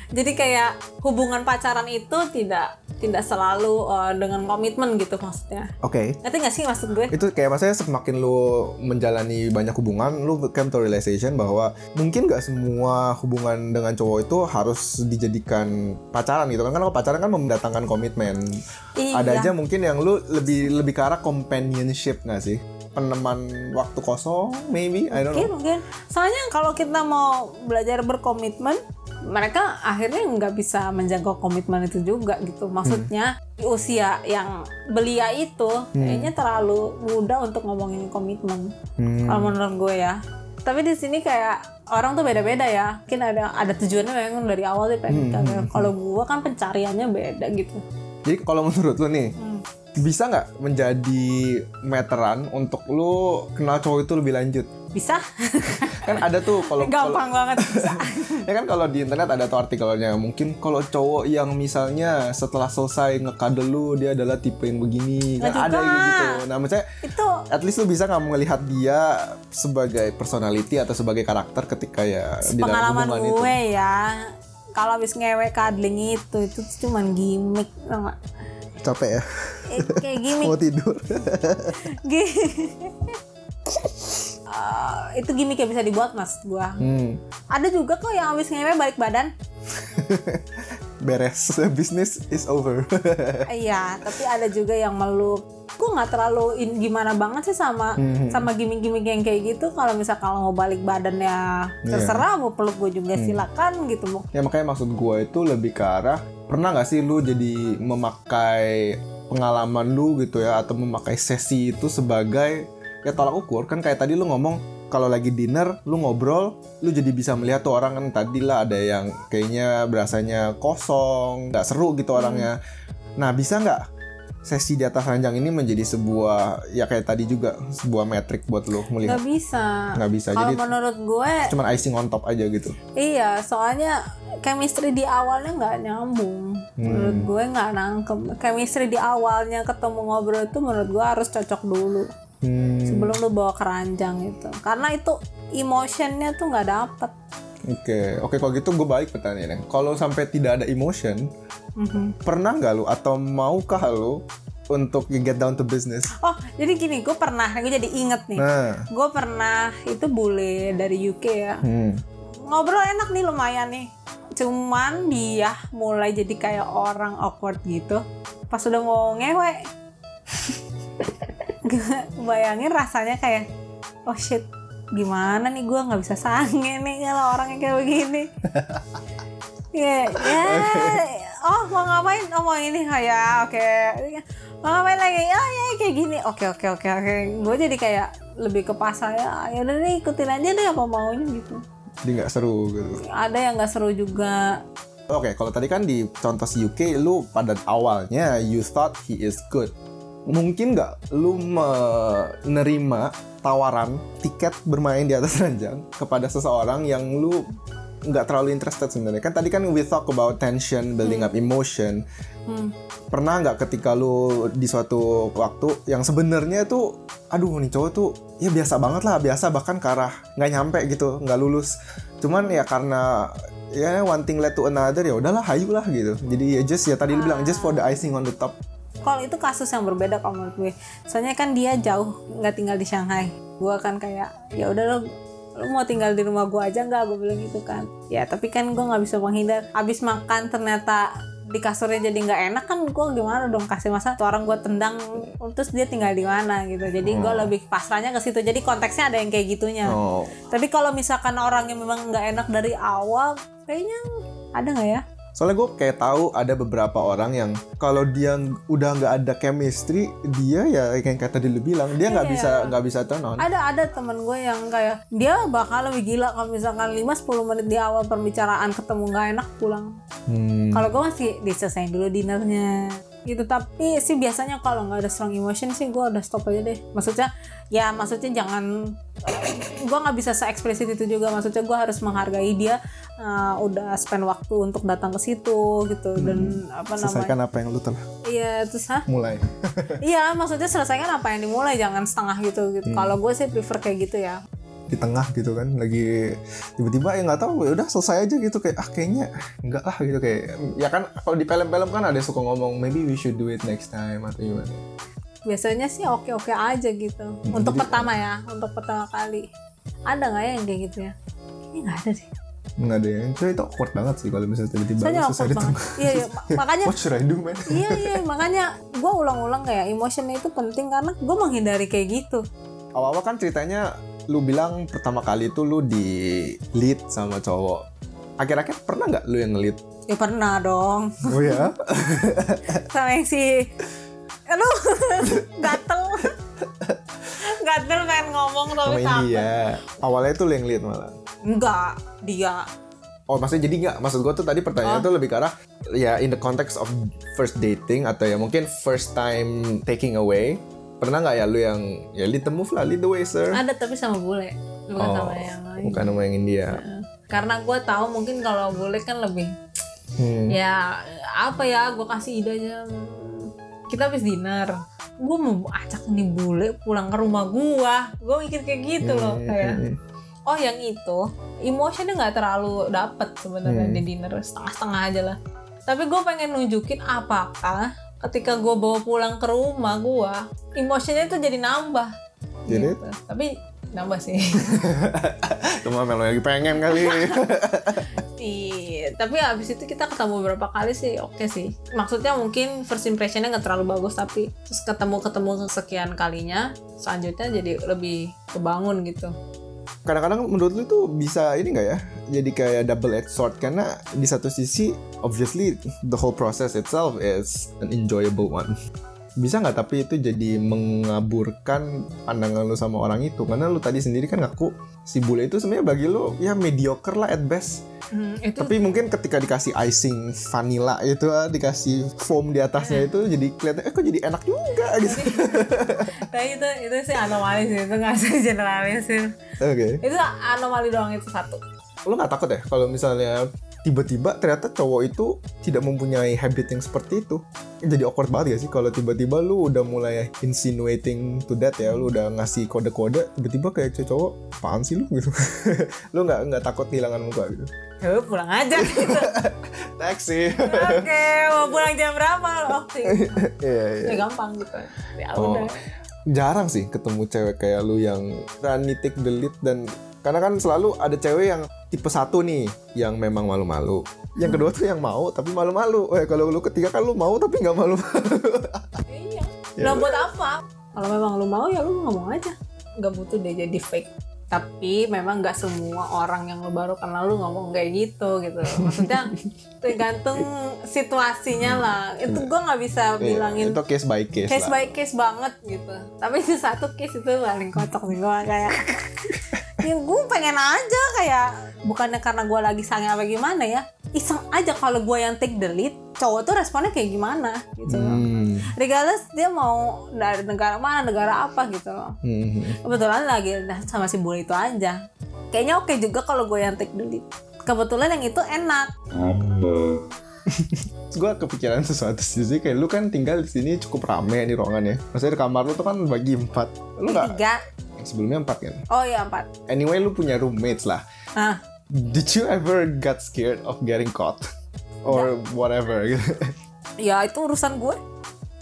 jadi kayak hubungan pacaran itu tidak tidak selalu uh, dengan komitmen gitu maksudnya. Oke. Ngerti nggak sih maksud gue? Itu kayak maksudnya semakin lu menjalani banyak hubungan lu came to realization bahwa mungkin gak semua hubungan dengan cowok itu harus dijadikan pacaran gitu kan. Karena pacaran kan mendatangkan komitmen. Iya. Ada aja mungkin yang lu lebih lebih ke arah companionship gak sih? Peneman waktu kosong maybe I don't Mungkin know. mungkin. Soalnya kalau kita mau belajar berkomitmen, mereka akhirnya nggak bisa menjangkau komitmen itu juga gitu. Maksudnya di usia yang belia itu kayaknya terlalu muda untuk ngomongin komitmen. Hmm. Kalau menurut gue ya. Tapi di sini kayak orang tuh beda-beda ya. Mungkin ada ada tujuannya memang dari awal dia pengen nikah. Kalau gue kan pencariannya beda gitu. jadi kalau menurut lu nih Hmm. bisa nggak menjadi meteran untuk lu kenal cowok itu lebih lanjut Bisa? kan ada tuh kalau Gampang banget bisa. ya kan kalau di internet ada tuh artikelnya mungkin kalau cowok yang misalnya setelah selesai ngekadel lu dia adalah tipe yang begini. Kan ada gitu. nah maksudnya itu. at least lu bisa nggak melihat dia sebagai personality atau sebagai karakter ketika ya di dalam pengalaman hubungan gue itu. ya kalau habis ngewe cuddling itu itu tuh cuman gimmick nggak? capek ya? Eh, kayak gimmick. Mau tidur Eh, itu gimmick yang bisa dibuat mas gua hmm, ada juga kok yang habis ngewe balik badan. Beres. Bisnis is over. Iya tapi ada juga yang meluk. Gue nggak terlalu in gimana banget sih sama Hmm. sama gimmick-gimmick yang kayak gitu. Kalau misal kalau mau balik badan ya Iya. terserah mau peluk gue juga Hmm. silakan gitu mau ya makanya maksud gue itu lebih ke arah pernah nggak sih lu jadi memakai pengalaman lu gitu ya atau memakai sesi itu sebagai ya tolak ukur. Kan kayak tadi lu ngomong kalau lagi dinner lu ngobrol lu jadi bisa melihat tuh orang kan tadi lah ada yang kayaknya berasanya kosong nggak seru gitu orangnya. Nah bisa nggak sesi di atas ranjang ini menjadi sebuah ya kayak tadi juga sebuah metrik buat lu melihat? Nggak bisa. Nggak bisa. Kalau jadi menurut gue cuman icing on top aja gitu. Iya, soalnya chemistry di awalnya nggak nyambung. Menurut gue nggak nangkem. Chemistry di awalnya ketemu ngobrol itu menurut gue harus cocok dulu hmm. sebelum lu bawa keranjang itu. Karena itu emotionnya tuh nggak dapet. Oke, oke kalau gitu gue balik pertanyaannya. Kalau sampai tidak ada emotion, Mhm. pernah nggak lu atau maukah lu untuk get down to business? Oh, jadi gini, gue pernah, gue jadi inget nih. Nah, Gue pernah itu bule dari UK ya. hmm. Ngobrol enak nih lumayan nih. Cuman dia mulai jadi kayak orang awkward gitu. Pas udah mau ngewe. Bayangin rasanya kayak oh shit gimana nih gue nggak bisa sange nih kalau orangnya kayak begini. Ya, ya, oh mau ngapain? Oh mau ini kayak oke. Mau ngapain lagi? Oh ya kayak gini. Oke oke oke oke. Gue jadi kayak lebih ke pas saya. Ya udah deh ikutin aja deh apa maunya gitu. Jadi nggak seru gitu. Ada yang nggak seru juga. Oke, kalau tadi kan di contoh si UK, lu pada awalnya you thought he is good. Mungkin nggak? Lu menerima tawaran tiket bermain di atas ranjang kepada seseorang yang lu nggak terlalu interested sebenarnya. Kan tadi kan we talk about tension building up emotion. Hmm. pernah nggak ketika lu di suatu waktu yang sebenarnya tuh aduh nih cowok tuh ya biasa banget lah biasa bahkan ke arah nggak nyampe gitu nggak lulus. Cuman ya karena ya one thing led to another ya udahlah hayu lah gitu. Jadi ya just ya tadi lu bilang just for the icing on the top Kalau itu kasus yang berbeda kalau menurut gue. Soalnya kan dia jauh nggak tinggal di Shanghai. Gue kan kayak ya udah lo lo mau tinggal di rumah gue aja nggak? Gue bilang gitu kan. Ya tapi kan gue nggak bisa menghindar. Habis makan ternyata di kasurnya jadi nggak enak kan gue gimana dong kasih masa tuh orang gue tendang terus dia tinggal di mana gitu. Jadi gue Oh. lebih pasrahnya ke situ. Jadi konteksnya ada yang kayak gitunya. Oh. Tapi kalau misalkan orang yang memang nggak enak dari awal kayaknya ada nggak ya soalnya gue kayak tahu ada beberapa orang yang kalau dia udah nggak ada chemistry dia ya kayak kata dulu bilang dia nggak Iya. bisa nggak bisa turn on. Ada ada temen gue yang kayak dia bakal lebih gila kalau misalkan 5-10 menit di awal pembicaraan ketemu nggak enak pulang. Hmm. kalau gue masih diselesain dulu dinernya gitu tapi sih biasanya kalau nggak ada strong emotion sih gue udah stop aja deh. Maksudnya ya maksudnya jangan gue nggak bisa se eksplisit itu juga. Maksudnya gue harus menghargai dia uh, udah spend waktu untuk datang ke situ gitu dan apa namanya? selesaikan apa yang lu telah iya terus hah? mulai. Iya maksudnya selesaikan apa yang dimulai jangan setengah gitu gitu. Kalau gue sih prefer kayak gitu ya. Di tengah gitu kan lagi tiba-tiba ya nggak tahu ya udah selesai aja gitu kayak ah kayaknya enggak lah gitu kayak ya kan kalau di film-film kan ada suka ngomong maybe we should do it next time atau gimana. Biasanya sih oke oke aja gitu. Untuk jadi- pertama ya untuk pertama kali. Ada nggak ya yang kayak gitu ya? Kayaknya nggak ada sih nggak ada yang itu awkward banget sih kalau misalnya tiba-tiba soalnya lu selesai awkward di banget. Tengah iya, iya. Ma- makanya what should I do man? Iya iya. Makanya gue ulang-ulang kayak emotion itu penting karena gue menghindari kayak gitu. Awal-awal kan ceritanya lu bilang pertama kali itu lu di lead sama cowok. Akhir-akhir pernah nggak lu yang nge-lead? Ya pernah dong. Oh ya sama yang si aduh gatel. Gatel pengen ngomong sama tapi takut. India awalnya itu lu yang lead malah enggak dia. Oh maksudnya jadi nggak maksud gue tuh tadi pertanyaan Oh. tuh lebih ke arah ya in the context of first dating atau ya mungkin first time taking away. Pernah nggak ya lu yang ya lead the move lah lead the way sir? Ada tapi sama bule. Bukan oh sama yang lain. bukan sama yang India. Karena gue tahu mungkin kalau bule kan lebih Hmm. ya apa ya gue kasih ide aja kita habis dinner. Gue mau acak nih bule pulang ke rumah gue gue mikir kayak gitu loh Hmm, kayak hmm, oh yang itu emotionnya nggak terlalu dapet sebenarnya Hmm. di dinner setengah-setengah aja lah tapi gue pengen nunjukin apakah ketika gue bawa pulang ke rumah gue emotionnya itu jadi nambah Jadi? Gitu. tapi nambah sih Cuma Melo lagi pengen kali Iya, tapi abis itu kita ketemu beberapa kali sih oke sih. Maksudnya mungkin first impressionnya nggak terlalu bagus tapi terus ketemu ketemu sekian kalinya selanjutnya jadi lebih kebangun gitu. Kadang-kadang menurut lu tuh bisa ini nggak ya? Jadi kayak double edged sword. Karena di satu sisi obviously the whole process itself is an enjoyable one bisa nggak tapi itu jadi mengaburkan pandangan lu sama orang itu? Karena lu tadi sendiri kan ngaku si bule itu sebenarnya bagi lu ya mediocre lah at best. Hmm, itu tapi mungkin ketika dikasih icing vanilla itu ah, dikasih foam di atasnya itu jadi kelihatan eh kok jadi enak juga? Gitu. Nah, itu itu sih anomali sih itu nggak bisa generalisir. oke. Itu anomali doang itu satu. lo nggak takut ya kalau misalnya tiba-tiba ternyata cowok itu tidak mempunyai habit yang seperti itu jadi awkward banget ya sih kalau tiba-tiba lu udah mulai insinuating to that ya lu udah ngasih kode-kode tiba-tiba kayak cowok cowok apaan sih lu gitu lu nggak nggak takut kehilangan muka gitu Ya pulang aja gitu. taksi Oke, mau pulang jam berapa? Sih. iya iya Ya gampang gitu. Ya Oh. udah. jarang sih ketemu cewek kayak lu yang berani take the lead dan karena kan selalu ada cewek yang tipe satu nih yang memang malu-malu yang kedua tuh yang mau tapi malu-malu eh kalau lu ketiga kan lu mau tapi nggak malu-malu Iya. Ya Lah buat apa? Kalau memang lu mau ya lu ngomong aja. Nggak butuh deh jadi fake. Tapi memang nggak semua orang yang lu baru kenal lu ngomong kayak gitu gitu. Maksudnya tergantung situasinya lah. Itu gua nggak bisa bilangin Iya, itu case by case, case lah by case banget gitu. Tapi itu satu case itu paling kocok sih gua kayak ya gue pengen aja kayak bukannya karena gue lagi sange apa gimana ya iseng aja kalau gue yang take the lead cowok tuh responnya kayak gimana gitu Hmm. regardless dia mau dari negara mana negara apa gitu loh. Hmm. kebetulan lagi sama si bule itu aja. Kayaknya oke juga kalau gue yang take the lead. Kebetulan yang itu enak. Gue kepikiran sesuatu sih Jadi kayak lu kan tinggal di sini cukup rame nih ruangannya. Maksudnya di kamar lu tuh kan bagi empat. Lu nggak? Tiga sebelumnya empat kan? Oh iya empat. Anyway lu punya roommates lah. Ah. Did you ever got scared of getting caught? Or whatever. Gitu ya itu urusan gue.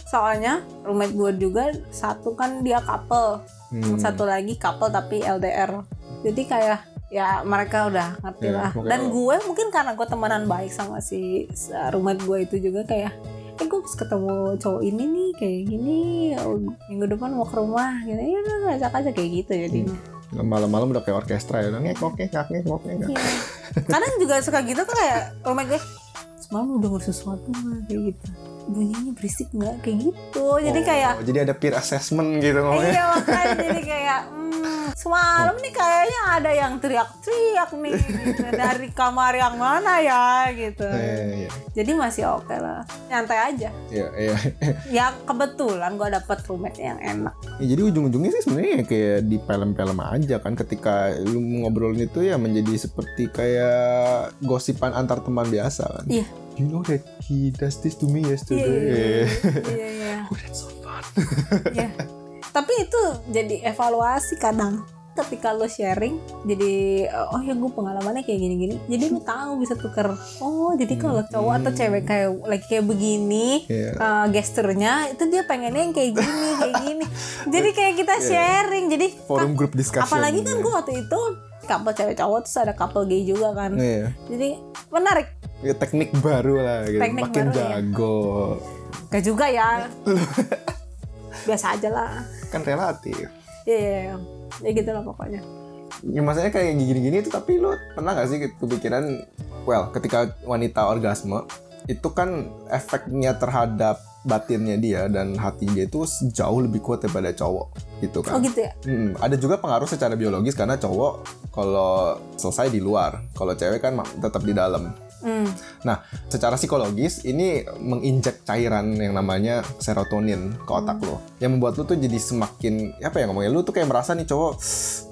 Soalnya roommate gue juga satu kan dia couple. Hmm. satu lagi couple tapi LDR jadi kayak ya mereka udah ngerti Ya, lah. dan gue mungkin karena gue temenan baik sama si roommate gue itu juga kayak eh gue bisa ketemu cowok ini nih kayak gini oh, minggu depan mau ke rumah gitu. Ya udah ngajak aja kayak gitu jadinya. Malam-malam udah kayak orkestra ya udah ngek ngek ngek ngek ngek ngek Iya. kadang juga suka gitu kan kayak roommate gue semalam lu denger sesuatu kayak gitu bunyinya berisik nggak kayak gitu jadi Oh, kayak jadi ada peer assessment gitu ngomongnya Iya makanya jadi kayak hmm, semalam nih kayaknya ada yang teriak-teriak nih gitu. dari kamar yang mana ya gitu. Iya, iya, Jadi masih oke lah, nyantai aja. iya, iya. Ya kebetulan gue dapet roommate yang enak. Ya, jadi ujung-ujungnya sih sebenarnya kayak di film-film aja kan ketika lu ngobrolin itu ya menjadi seperti kayak gosipan antar teman biasa kan. Iya. You know that he does this to me yesterday. iya iya. iya. Oh, that's so fun. Iya. Tapi itu jadi evaluasi kadang ketika lo sharing jadi oh ya gue pengalamannya kayak gini-gini jadi lu tahu bisa tuker oh jadi kalau cowok atau cewek kayak lagi kayak begini Iya. uh, gesturnya itu dia pengennya yang kayak gini kayak gini jadi kayak kita sharing jadi Forum group discussion. apalagi kan gue waktu itu couple cewek cowok terus ada couple gay juga kan Iya. jadi menarik Ya, teknik baru lah gitu. Teknik Makin baru, ya. jago. gak juga ya biasa aja lah Kan relatif. Iya, iya, iya. ya gitu lah pokoknya Ya, maksudnya kayak gini-gini itu tapi lu pernah gak sih kepikiran well ketika wanita orgasme itu kan efeknya terhadap batinnya dia dan hati dia itu jauh lebih kuat daripada cowok gitu oh kan. gitu ya Hmm, ada juga pengaruh secara biologis karena cowok kalau selesai di luar, kalau cewek kan tetap di dalam. Hmm. Nah, secara psikologis ini menginjek cairan yang namanya serotonin ke otak lo, yang membuat lo tuh jadi semakin apa ya ngomongnya, lo tuh kayak merasa nih cowok,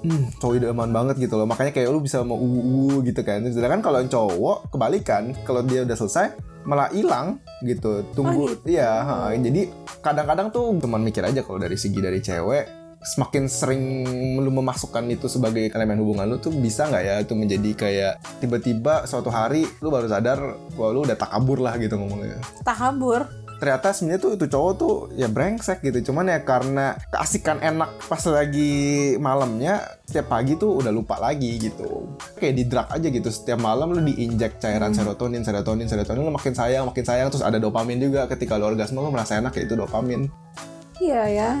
hmm, cowok idaman banget gitu loh, makanya kayak lo bisa mau uu gitu kan. Sedangkan kalau cowok kebalikan, kalau dia udah selesai malah hilang gitu, tunggu, Oh, gitu. iya. ha. Jadi kadang-kadang tuh teman mikir aja kalau dari segi dari cewek semakin sering lu memasukkan itu sebagai elemen hubungan lu tuh bisa nggak ya? Itu menjadi kayak tiba-tiba suatu hari lu baru sadar bahwa lu udah takabur lah gitu ngomongnya. Takabur ternyata sebenarnya tuh itu cowok tuh ya brengsek gitu. Cuman ya karena keasikan enak pas lagi malamnya setiap pagi tuh udah lupa lagi gitu. Kayak di drug aja gitu. Setiap malam lu diinjek cairan serotonin serotonin serotonin lu makin sayang makin sayang. Terus ada dopamin juga ketika lu orgasme lu merasa enak ya itu dopamin. Iya ya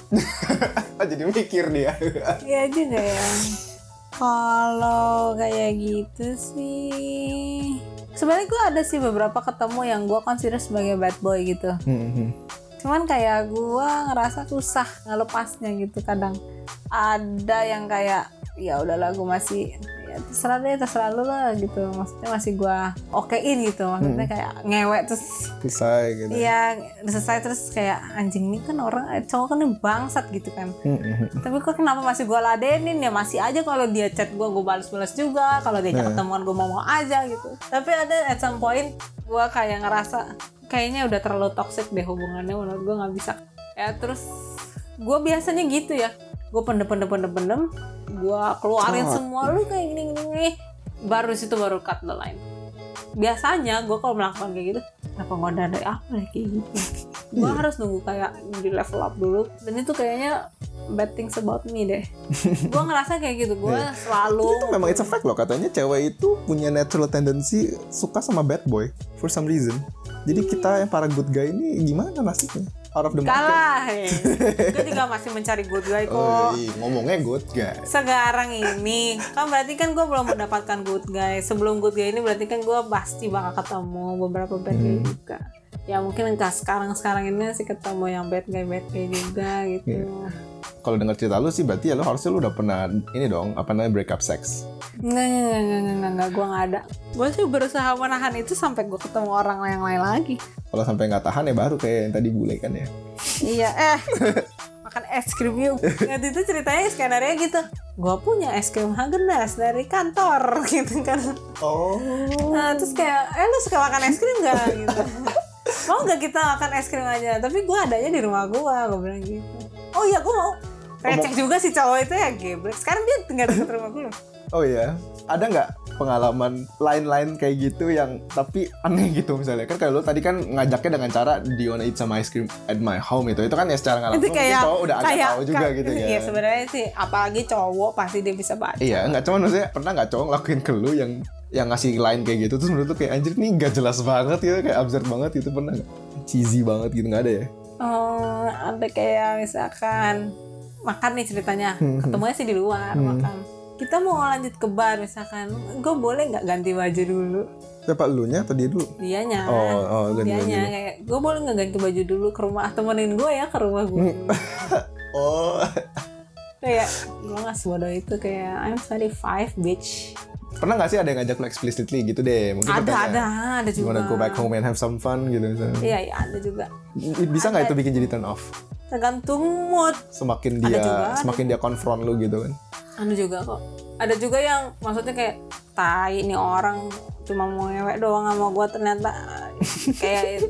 jadi mikir dia. Iya juga ya. Kalau kayak gitu sih sebenarnya gue ada sih beberapa ketemu yang gue consider sebagai bad boy gitu. Cuman kayak gue ngerasa susah ngelepasnya gitu kadang. Ada yang kayak ya udahlah gue masih ya terserah deh terserah lu lah gitu. Maksudnya masih gue okein gitu. Maksudnya kayak ngewek terus selesai gitu. Iya selesai terus kayak anjing ini kan orang eh, cowok kan bangsat gitu kan tapi kok kenapa masih gue ladenin ya? Masih aja kalau dia chat gue gue balas-balas juga. Kalau dia ketemuan gue mau mau aja gitu. Tapi ada at some point gue kayak ngerasa kayaknya udah terlalu toxic deh hubungannya menurut gue nggak bisa. Ya terus gue biasanya gitu ya gue pendem pendem pendem pendem gue keluarin Cut. semua. Lu kayak gini gini, gini. baru situ baru cut the line. Biasanya gue kalau melakukan kayak gitu kenapa nggak dari apa ya kayak gitu? Gue Iya. harus nunggu kayak di level up dulu. Dan itu kayaknya bad things about me deh. Gue ngerasa kayak gitu. Gue Iya. selalu itu memang it's a fact loh. Katanya cewek itu punya natural tendency suka sama bad boy for some reason. Jadi kita yang para good guy ini gimana nasibnya out of the market. Kalah. Gue juga masih mencari good guy kok. Oh, iya, ngomongnya good guy. Sekarang ini kan berarti kan gue belum mendapatkan good guy. Sebelum good guy ini berarti kan gue pasti bakal ketemu beberapa bad guy Hmm. juga. Ya mungkin entah sekarang sekarang ini sih ketemu yang bad guy bad guy juga gitu. Iya. Kalau dengar cerita lu sih berarti ya lu harusnya lu udah pernah ini dong apa namanya break up sex enggak, enggak, enggak, enggak, enggak, gue nggak ada. Gue sih berusaha menahan itu sampai gue ketemu orang yang lain lagi. kalau sampai nggak tahan ya baru kayak yang tadi bule kan ya iya, eh, makan es krim yuk. Waktu itu ceritanya skenario gitu. gue punya es krim Haagen-Dazs dari kantor gitu kan Oh. nah, terus kayak eh lu suka makan es krim gak gitu mau nggak kita makan es krim aja tapi gue adanya di rumah gue gue bilang gitu oh iya gue mau receh juga si cowok itu ya geblek sekarang dia tinggal di rumah gue loh Oh iya. Ada nggak pengalaman lain-lain kayak gitu yang tapi aneh gitu misalnya kan kayak lo tadi kan ngajaknya dengan cara do you wanna eat some ice cream at my home itu itu kan ya secara nggak itu langsung kayak mungkin cowok udah agak kayak tahu juga ka- gitu ya. iya sebenarnya sih apalagi cowok pasti dia bisa baca Iya, nggak cuman maksudnya pernah nggak cowok ngelakuin ke lu yang yang ngasih line kayak gitu terus menurut lu kayak anjir nih nggak jelas banget gitu kayak absurd banget gitu pernah nggak? Cheesy banget gitu nggak ada ya? Oh, ada kayak misalkan makan nih ceritanya, Hmm. ketemunya sih di luar makan. Kita mau lanjut ke bar misalkan, gue boleh nggak ganti baju dulu? Siapa lu nya atau dia dulu? Dianya, Oh, oh ganti dianya kayak gue boleh nggak ganti baju dulu ke rumah temenin gue ya ke rumah gue. Hmm. Oh, kayak gue nggak sebodoh itu kayak I'm 25 bitch. pernah nggak sih ada yang ngajak lu explicitly gitu deh? Mungkin Ada katanya, ada ada You wanna juga. go back home and have some fun gitu misalnya. Iya iya ada juga. Bisa nggak itu bikin jadi turn off? Tergantung mood. Semakin dia juga, ada semakin dia confront lu gitu kan? Ada juga kok. Ada juga yang maksudnya kayak tai nih orang cuma mau ngewek doang sama gua ternyata kayak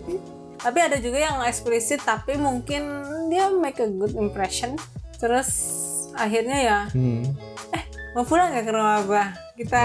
tapi ada juga yang eksplisit tapi mungkin dia make a good impression terus akhirnya ya Hmm. mau pulang gak ke rumah gua kita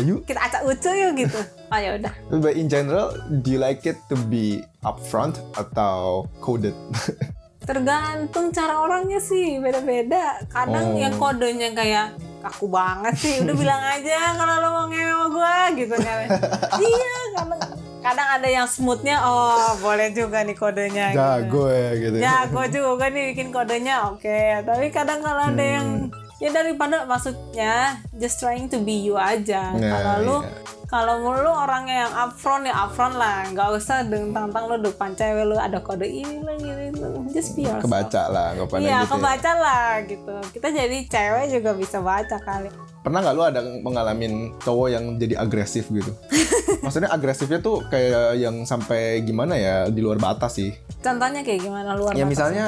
Ayo. kita acak ucu yuk gitu oh ya udah But in general, do you like it to be upfront atau coded? tergantung cara orangnya sih beda-beda kadang Oh. yang kodenya kayak kaku banget sih udah bilang aja kalau lo mau ngewe sama gua gitu kan iya kadang kadang ada yang smoothnya oh boleh juga nih kodenya gitu. Jago ya gitu. jago juga nih bikin kodenya oke tapi kadang kalau ada yang Hmm. Ya daripada maksudnya just trying to be you aja Nah, kalau lu iya. kalau lu orangnya yang upfront ya upfront lah nggak usah tentang lu depan cewek lu ada kode ini lah gitu just be yourself Kebaca lah, pandang Iya, gitu ya. kebaca lah gitu. Kita jadi cewek juga bisa baca kali. Pernah nggak lu ada pengalamin cowok yang jadi agresif gitu? Maksudnya agresifnya tuh kayak yang sampai gimana ya di luar batas sih. Contohnya kayak gimana luar Ya batas? misalnya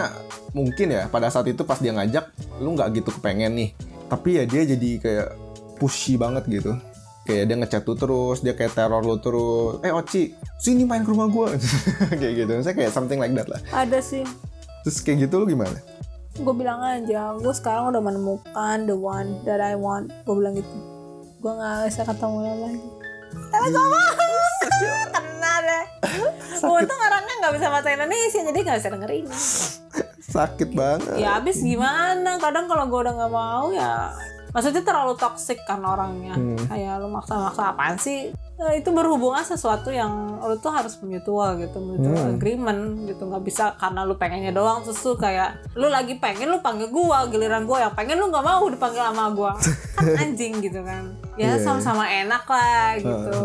mungkin ya pada saat itu pas dia ngajak lu nggak gitu kepengen nih. Tapi ya dia jadi kayak pushy banget gitu. Kayak dia ngechat lu terus, dia kayak teror lu terus. Eh Oci, sini main ke rumah gua. kayak gitu. Misalnya kayak something like that lah. Ada sih. Terus kayak gitu lu gimana? Gue bilang aja, gue sekarang udah menemukan the one that I want. Gue bilang gitu. Gue nggak bisa ketemu lagi. Tapi gue mau. Kena deh. Untung orangnya nggak bisa bahasa Indonesia, jadi nggak bisa dengerin. Sakit banget. Ya abis gimana? Kadang kalau gue udah nggak mau ya maksudnya terlalu toxic kan orangnya Hmm. kayak lu maksa-maksa apaan sih Nah, itu berhubungan sesuatu yang lu tuh harus mutual gitu mutual Hmm. agreement gitu. Nggak bisa karena lu pengennya doang terus tuh kayak lu lagi pengen lu panggil gua giliran gua yang pengen lu nggak mau dipanggil sama gua. Kan anjing gitu kan. Ya Iya, iya. sama-sama enak lah gitu.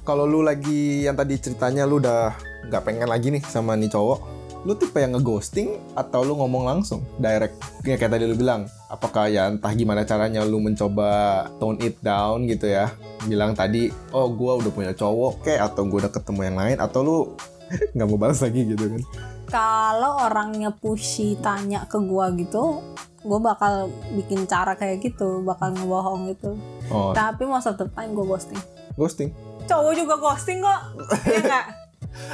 Kalau lu lagi yang tadi ceritanya lu udah nggak pengen lagi nih sama nih cowok, lu tipe yang ngeghosting atau lu ngomong langsung direct? Ya, kayak tadi lu bilang, apakah ya entah gimana caranya lu mencoba tone it down gitu ya? Bilang tadi, oh gua udah punya cowok kayak atau gua udah ketemu yang lain atau lu nggak mau balas lagi gitu kan? kalau orangnya pushy tanya ke gua gitu gua bakal bikin cara kayak gitu bakal ngebohong gitu Oh, tapi most of the time gua ghosting ghosting. cowok juga ghosting kok ya nggak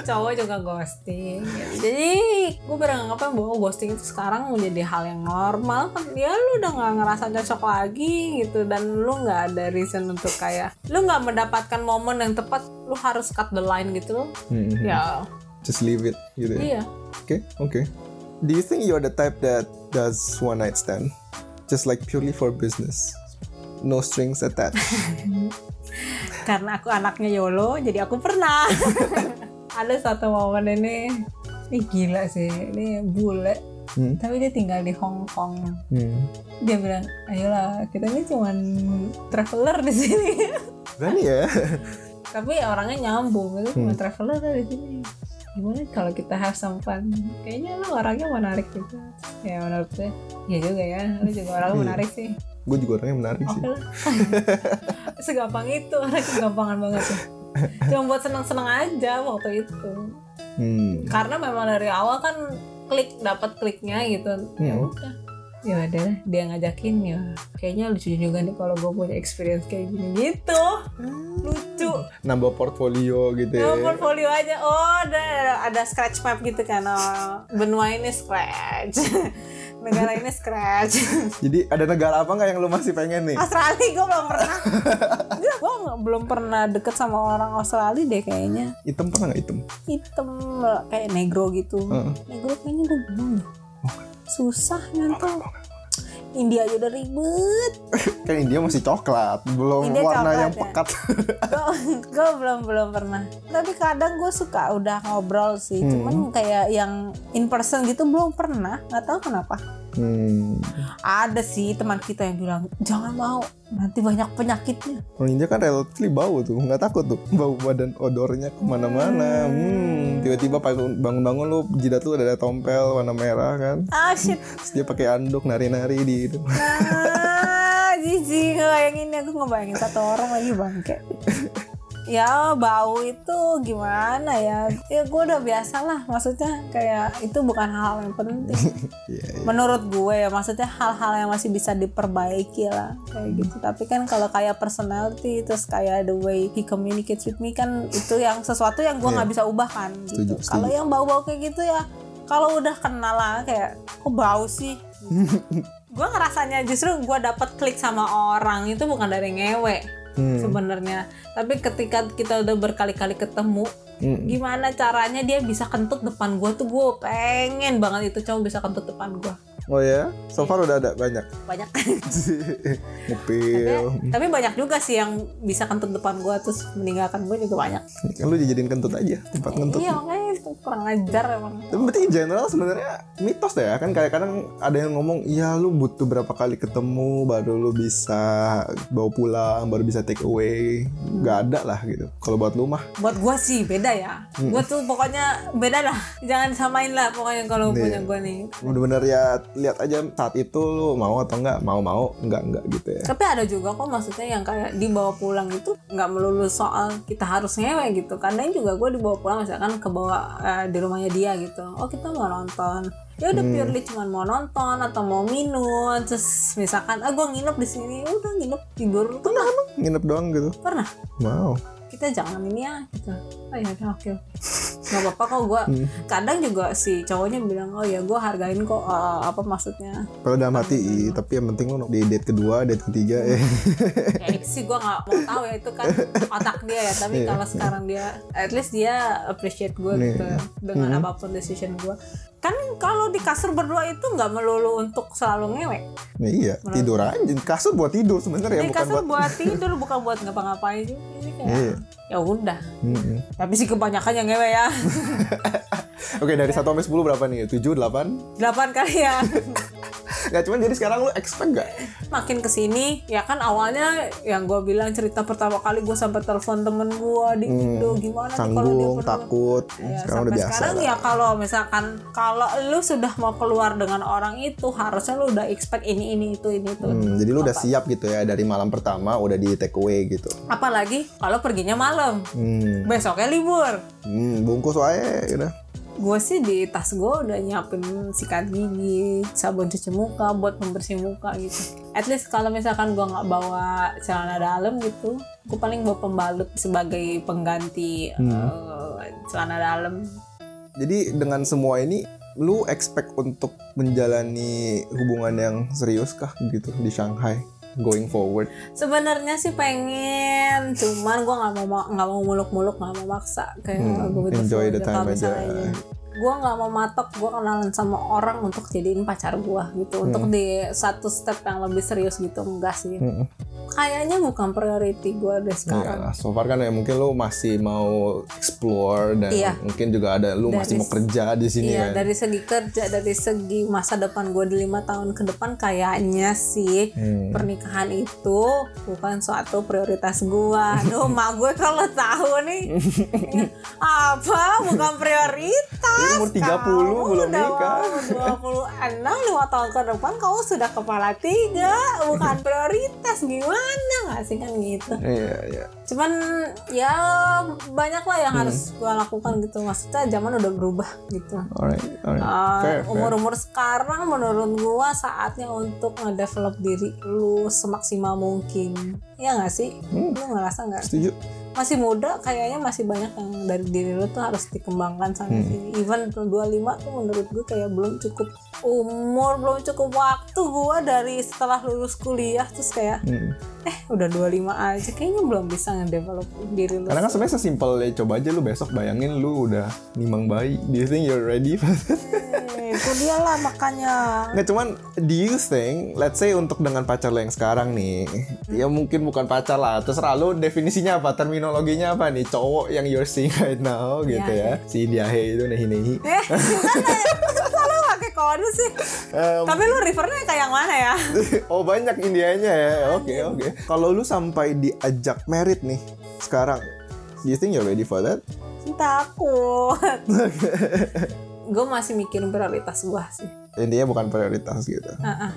cowok juga ghosting gitu. jadi gue beranggapan bahwa ghosting itu sekarang menjadi hal yang normal kan ya lu udah nggak ngerasa cocok lagi gitu dan lu nggak ada reason untuk kayak lu nggak mendapatkan momen yang tepat lu harus cut the line gitu loh Hmm, ya Just leave it gitu ya. iya Oke, oke. Do you think you're the type that does one night stand just like purely for business? No strings attached. karena aku anaknya YOLO jadi aku pernah ada satu momen ini ini gila sih ini bule Hmm. tapi dia tinggal di Hong Kong Hmm. dia bilang ayolah kita ini cuman traveler di sini Berani ya? tapi orangnya nyambung itu cuma Hmm. traveler di sini gimana kalau kita have some fun kayaknya lu orangnya menarik gitu ya menurut gue ya juga ya lu juga orangnya Iya. menarik sih Gue juga orangnya menarik sih. oke lah segampang itu orang kegampangan banget sih cuma buat seneng-seneng aja waktu itu Hmm. karena memang dari awal kan klik dapat kliknya gitu ya Hmm. udah ya udah dia ngajakin ya kayaknya lucu juga nih kalau gue punya experience kayak gini gitu lucu nambah portfolio gitu ya Ya portfolio aja. Oh, ada ada scratch map gitu kan. Oh, benua ini scratch. Negara ini scratch. jadi ada negara apa nggak yang lu masih pengen nih Australia gue belum pernah. gue belum pernah deket sama orang Australia deh kayaknya. hitam pernah nggak hitam Hitam kayak negro gitu. Heeh. Negro kayaknya gue belum. deh. Susah nyantol. India aja udah ribet. kan India masih coklat belum India warna coklat yang ya. pekat gue belum belum pernah tapi kadang gue suka udah ngobrol sih Hmm. cuman kayak yang in person gitu belum pernah nggak tahu kenapa hmm. ada sih teman kita yang bilang jangan mau nanti banyak penyakitnya Orang India kan relatively bau tuh, nggak takut tuh bau badan odornya ke mana-mana. Hmm, tiba-tiba bangun- bangun-bangun lu jidat lu ada tompel warna merah kan. ah shit Terus dia pakai anduk nari-nari di itu. ah jijik ngebayangin aku ngebayangin satu orang lagi bangke ya bau itu gimana ya? Ya gue udah biasa lah. Maksudnya kayak itu bukan hal yang penting. Iya, iya. menurut gue ya maksudnya hal-hal yang masih bisa diperbaiki lah. Kayak gitu. Tapi kan kalau kayak personality terus kayak the way he communicates with me kan itu yang sesuatu yang gue Iya. nggak bisa ubah kan gitu. Kalau yang bau-bau kayak gitu ya kalau udah kenal lah kayak kok bau sih? Gue ngerasanya justru gue dapet klik sama orang itu bukan dari ngewe Hmm. sebenarnya tapi ketika kita udah berkali-kali ketemu Hmm. gimana caranya dia bisa kentut depan gue tuh? Gue pengen banget itu cowok bisa kentut depan gue Oh ya, so far udah ada? Banyak. banyak. Ngepil. tapi, tapi banyak juga sih yang bisa kentut depan gue terus meninggalkan gue juga banyak. Kan lu dijadiin kentut aja, tempat kentut. iya makanya itu kurang ajar emang. Tapi berarti in general sebenarnya mitos deh ya kan kayak kadang ada yang ngomong iya lu butuh berapa kali ketemu baru lu bisa bawa pulang baru bisa take away. Nggak ada lah gitu. Kalau buat lu mah. Buat gue sih beda ya. Hmm. gue tuh pokoknya beda lah. Jangan samain lah pokoknya kalau punya gue nih. bener-bener ya lihat aja saat itu lu mau atau enggak mau mau enggak enggak gitu ya. Tapi ada juga kok maksudnya yang kayak dibawa pulang itu nggak melulu soal kita harus ngewe gitu. Kadang juga gue dibawa pulang misalkan ke bawah eh, di rumahnya dia gitu. Oh kita mau nonton. Ya udah Hmm. purely cuman mau nonton atau mau minum. Terus misalkan ah gue nginep di sini. Udah nginep tidur. Pernah nginep doang gitu? Pernah. Wow kita jangan ini ya gitu oh ya udah oke nggak apa-apa kok gue Hmm. kadang juga si cowoknya bilang oh ya gue hargain kok eh, apa maksudnya kalau udah mati i, tapi yang penting lu di date kedua date ketiga eh ya itu sih gue nggak mau tahu ya itu kan otak dia ya tapi Iya. kalau sekarang dia at least dia appreciate gue Nih. gitu dengan Mhm. apa pun decision gue kan kalau di kasur berdua itu nggak melulu untuk selalu ngewek nah, iya tidur aja. Kasur buat tidur sebenarnya di bukan kasur buat buat tidur bukan buat ngapa-ngapain ini kayak Iya. ya udah. Mm-mm. tapi sih kebanyakan yang ngewe ya oke dari 1 sampai 10 berapa nih 7 8 delapan kali ya nggak cuman jadi sekarang lu expect gak makin ke sini ya kan awalnya yang gue bilang cerita pertama kali gue sampai telepon temen gue di Hmm, Indo gimana kalau dia takut Ya, sekarang udah biasa sekarang lah. ya kalau misalkan kalau lu sudah mau keluar dengan orang itu harusnya lu udah expect ini ini itu ini itu. Hmm, jadi lu udah siap gitu ya dari malam pertama udah di take away gitu. Apalagi kalau perginya malam, Hmm, besoknya libur. hmm bungkus wae gitu. Gue sih di tas gue udah nyiapin sikat gigi, sabun cuci muka buat pembersih muka gitu. At least kalau misalkan gue nggak bawa celana dalam gitu, gue paling bawa pembalut sebagai pengganti Hmm. eh, celana dalam. Jadi dengan semua ini lu expect untuk menjalani hubungan yang serius kah gitu di Shanghai going forward? Sebenarnya sih pengen, cuman gue nggak mau nggak mau muluk-muluk, nggak mau maksa kayak Hmm, gue enjoy the time aja. Gue nggak mau matok, gue kenalan sama orang untuk jadiin pacar gue gitu, untuk di satu step yang lebih serius gitu enggak sih. Hmm. Kayaknya bukan priority gue deh Iya sekarang. lah, so far kan ya mungkin lu masih mau explore dan Iya. mungkin juga ada lu Dari masih mau kerja di sini Iya, kan. dari segi kerja, dari segi masa depan gue di lima tahun ke depan kayaknya sih Hmm. pernikahan itu bukan suatu prioritas gua. Aduh, mak gue kalau tahu nih apa bukan prioritas. Jadi umur 30 Kamu belum udah nikah. mau 26 lima tahun ke depan kamu sudah kepala tiga, bukan prioritas gimana? Gimana nggak sih kan gitu Iya, iya. cuman ya banyak lah Hmm. yang harus gue lakukan gitu maksudnya zaman udah berubah gitu Alright, alright. Uh, Fair, fair. umur-umur sekarang menurut gua saatnya untuk ngedevelop diri lu semaksimal mungkin ya nggak sih Hmm. lu ngerasa nggak Setuju. masih muda kayaknya masih banyak yang dari diri lu tuh harus dikembangkan sana Hmm. sini even 25 tuh menurut gue kayak belum cukup umur belum cukup waktu gua dari setelah lulus kuliah terus kayak Hmm. eh udah 25 aja kayaknya belum bisa ngedevelop diri lu Karena kan sebenarnya sesimpel ya coba aja lu besok bayangin lu udah nimang bayi. Do you think you're ready for that? Itu dia lah makanya. Nggak cuman do you think let's say untuk dengan pacar lo yang sekarang nih ya mungkin bukan pacar lah terserah lo definisinya apa terminologinya apa nih cowok yang you're seeing right now gitu Iya, ya si diahe itu nehi nehi eh ya? Selalu pakai kode sih? Em, Tapi lu refernya kayak yang mana ya? oh banyak Indianya ya. Oke oke. Kalau lu sampai diajak merit nih sekarang do you think you're ready for that? Takut. gue masih mikirin prioritas gue sih. intinya bukan prioritas gitu ah.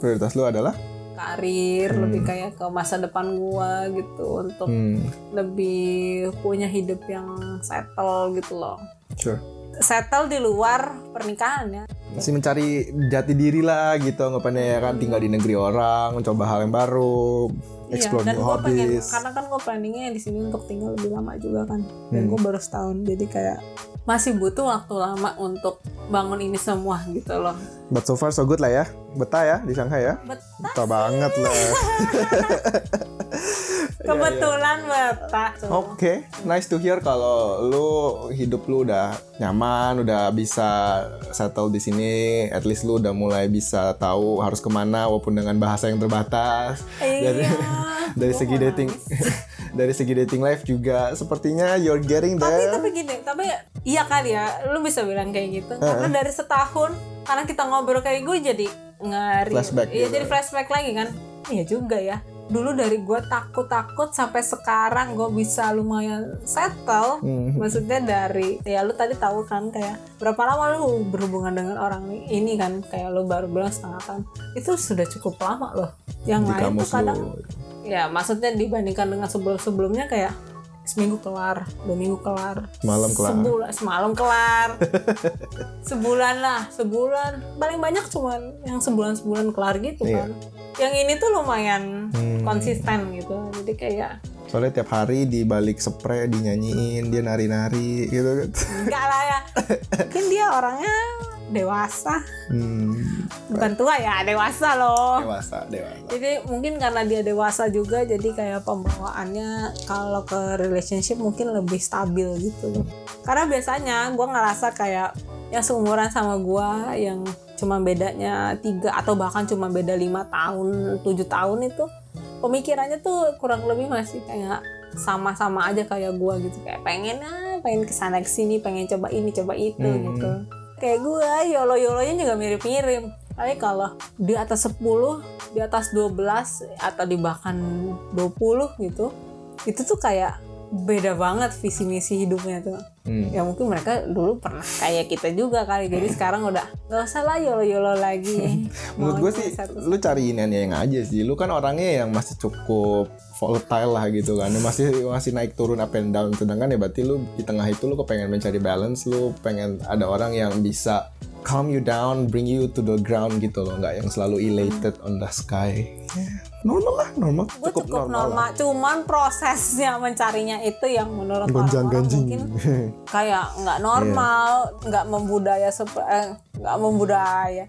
prioritas lu adalah Karir lebih kayak ke masa depan gue gitu untuk hmm, lebih punya hidup yang settle gitu loh. sure Settle di luar pernikahan ya. masih mencari jati diri lah gitu anggapannya ya kan tinggal di negeri orang mencoba hal yang baru explore Iya, dan new gue pengen hobbies karena kan gue planningnya di sini untuk tinggal lebih lama juga kan. Dan Hmm. gue baru setahun jadi kayak masih butuh waktu lama untuk bangun ini semua gitu loh. but so far so good lah ya betah ya di Shanghai ya Betah betah banget lah Kebetulan betah. tuh. Oke, nice to hear kalau lu hidup lu udah nyaman, udah bisa settle di sini. At least lu udah mulai bisa tahu harus ke mana, walaupun dengan bahasa yang terbatas. Dari, Iya. dari Gua segi dating, dari segi dating life juga, sepertinya you're getting Tapi there. tapi gini, tapi iya kali ya, lu bisa bilang kayak gitu. Karena dari setahun, karena kita ngobrol kayak gue jadi ngari. Flashback Iya gitu. jadi flashback lagi kan. Iya juga ya. Dulu dari gue takut-takut sampai sekarang gue bisa lumayan settle. Hmm. Maksudnya dari ya lu tadi tahu kan kayak berapa lama lu berhubungan dengan orang ini kan kayak lu baru bilang setengah tahun. Itu sudah cukup lama loh. Yang Di lain tuh kadang lu. ya maksudnya dibandingkan dengan sebelum-sebelumnya kayak seminggu kelar, dua minggu kelar, Semalam kelar. sebulan semalam kelar, sebulan lah, sebulan paling banyak cuman yang sebulan sebulan kelar gitu Iya. kan. Yang ini tuh lumayan Hmm. konsisten gitu, jadi kayak Soalnya tiap hari di balik spray dinyanyiin, dia nari-nari gitu kan. enggak lah ya, mungkin dia orangnya dewasa, Hmm. bukan tua ya, dewasa loh. Dewasa, dewasa. Jadi mungkin karena dia dewasa juga jadi kayak pembawaannya kalau ke relationship mungkin lebih stabil gitu. Karena biasanya gue ngerasa kayak yang seumuran sama gue yang cuma bedanya tiga atau bahkan cuma beda lima tahun, tujuh tahun itu pemikirannya tuh kurang lebih masih kayak sama-sama aja kayak gue gitu kayak pengen ah pengen ke sana ke sini pengen coba ini coba itu Hmm. gitu kayak gue yolo yolonya juga mirip-mirip. Tapi kalau di atas 10 di atas 12 atau di bahkan 20 gitu itu tuh kayak beda banget visi misi hidupnya tuh Hmm. ya mungkin mereka dulu pernah kayak kita juga kali jadi sekarang udah gak usah lah yolo yolo lagi Menurut gue sih, satu- lu cari ini yang aja sih. Lu kan orangnya yang masih cukup volatile lah gitu kan. Masih masih naik turun up and down. Sedangkan ya berarti lu di tengah itu lu kepengen mencari balance. Lu pengen ada orang yang bisa calm you down, bring you to the ground gitu loh. Nggak yang selalu elated on the sky. Ya, normal lah, normal. gue cukup, normal, cuman prosesnya mencarinya itu yang menurut Gonjang orang-orang ganjing. mungkin kayak nggak normal, nggak membudaya sep- eh, nggak membudaya.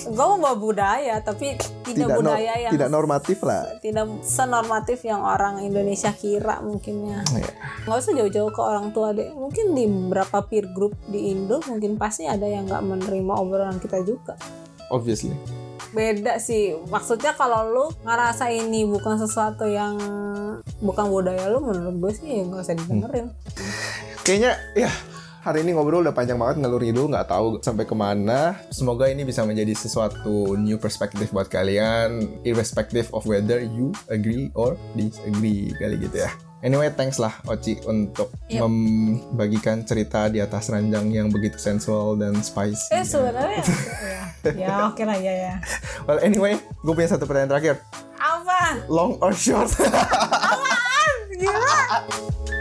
gue mau budaya tapi tidak, tidak no- budaya yang tidak normatif lah. tidak senormatif yang orang Indonesia kira mungkinnya. Iya. Nggak usah jauh-jauh ke orang tua deh. Mungkin di beberapa peer group di Indo mungkin pasti ada yang nggak menerima obrolan kita juga. Obviously. Beda sih. Maksudnya kalau lu ngerasa ini bukan sesuatu yang bukan budaya lu menurut gue sih ya nggak usah didengerin. Kayaknya ya hari ini ngobrol udah panjang banget ngelur ngidul nggak tahu sampai ke mana. Semoga ini bisa menjadi sesuatu new perspektif buat kalian, irrespective of whether you agree or disagree kali gitu ya. Anyway, thanks lah Oci untuk Yep. membagikan cerita di atas ranjang yang begitu sensual dan spicy. Eh sebenarnya ya, ya oke lah ya ya. Well, anyway, gue punya satu pertanyaan terakhir. Apa? apaan? Long or short? Gila.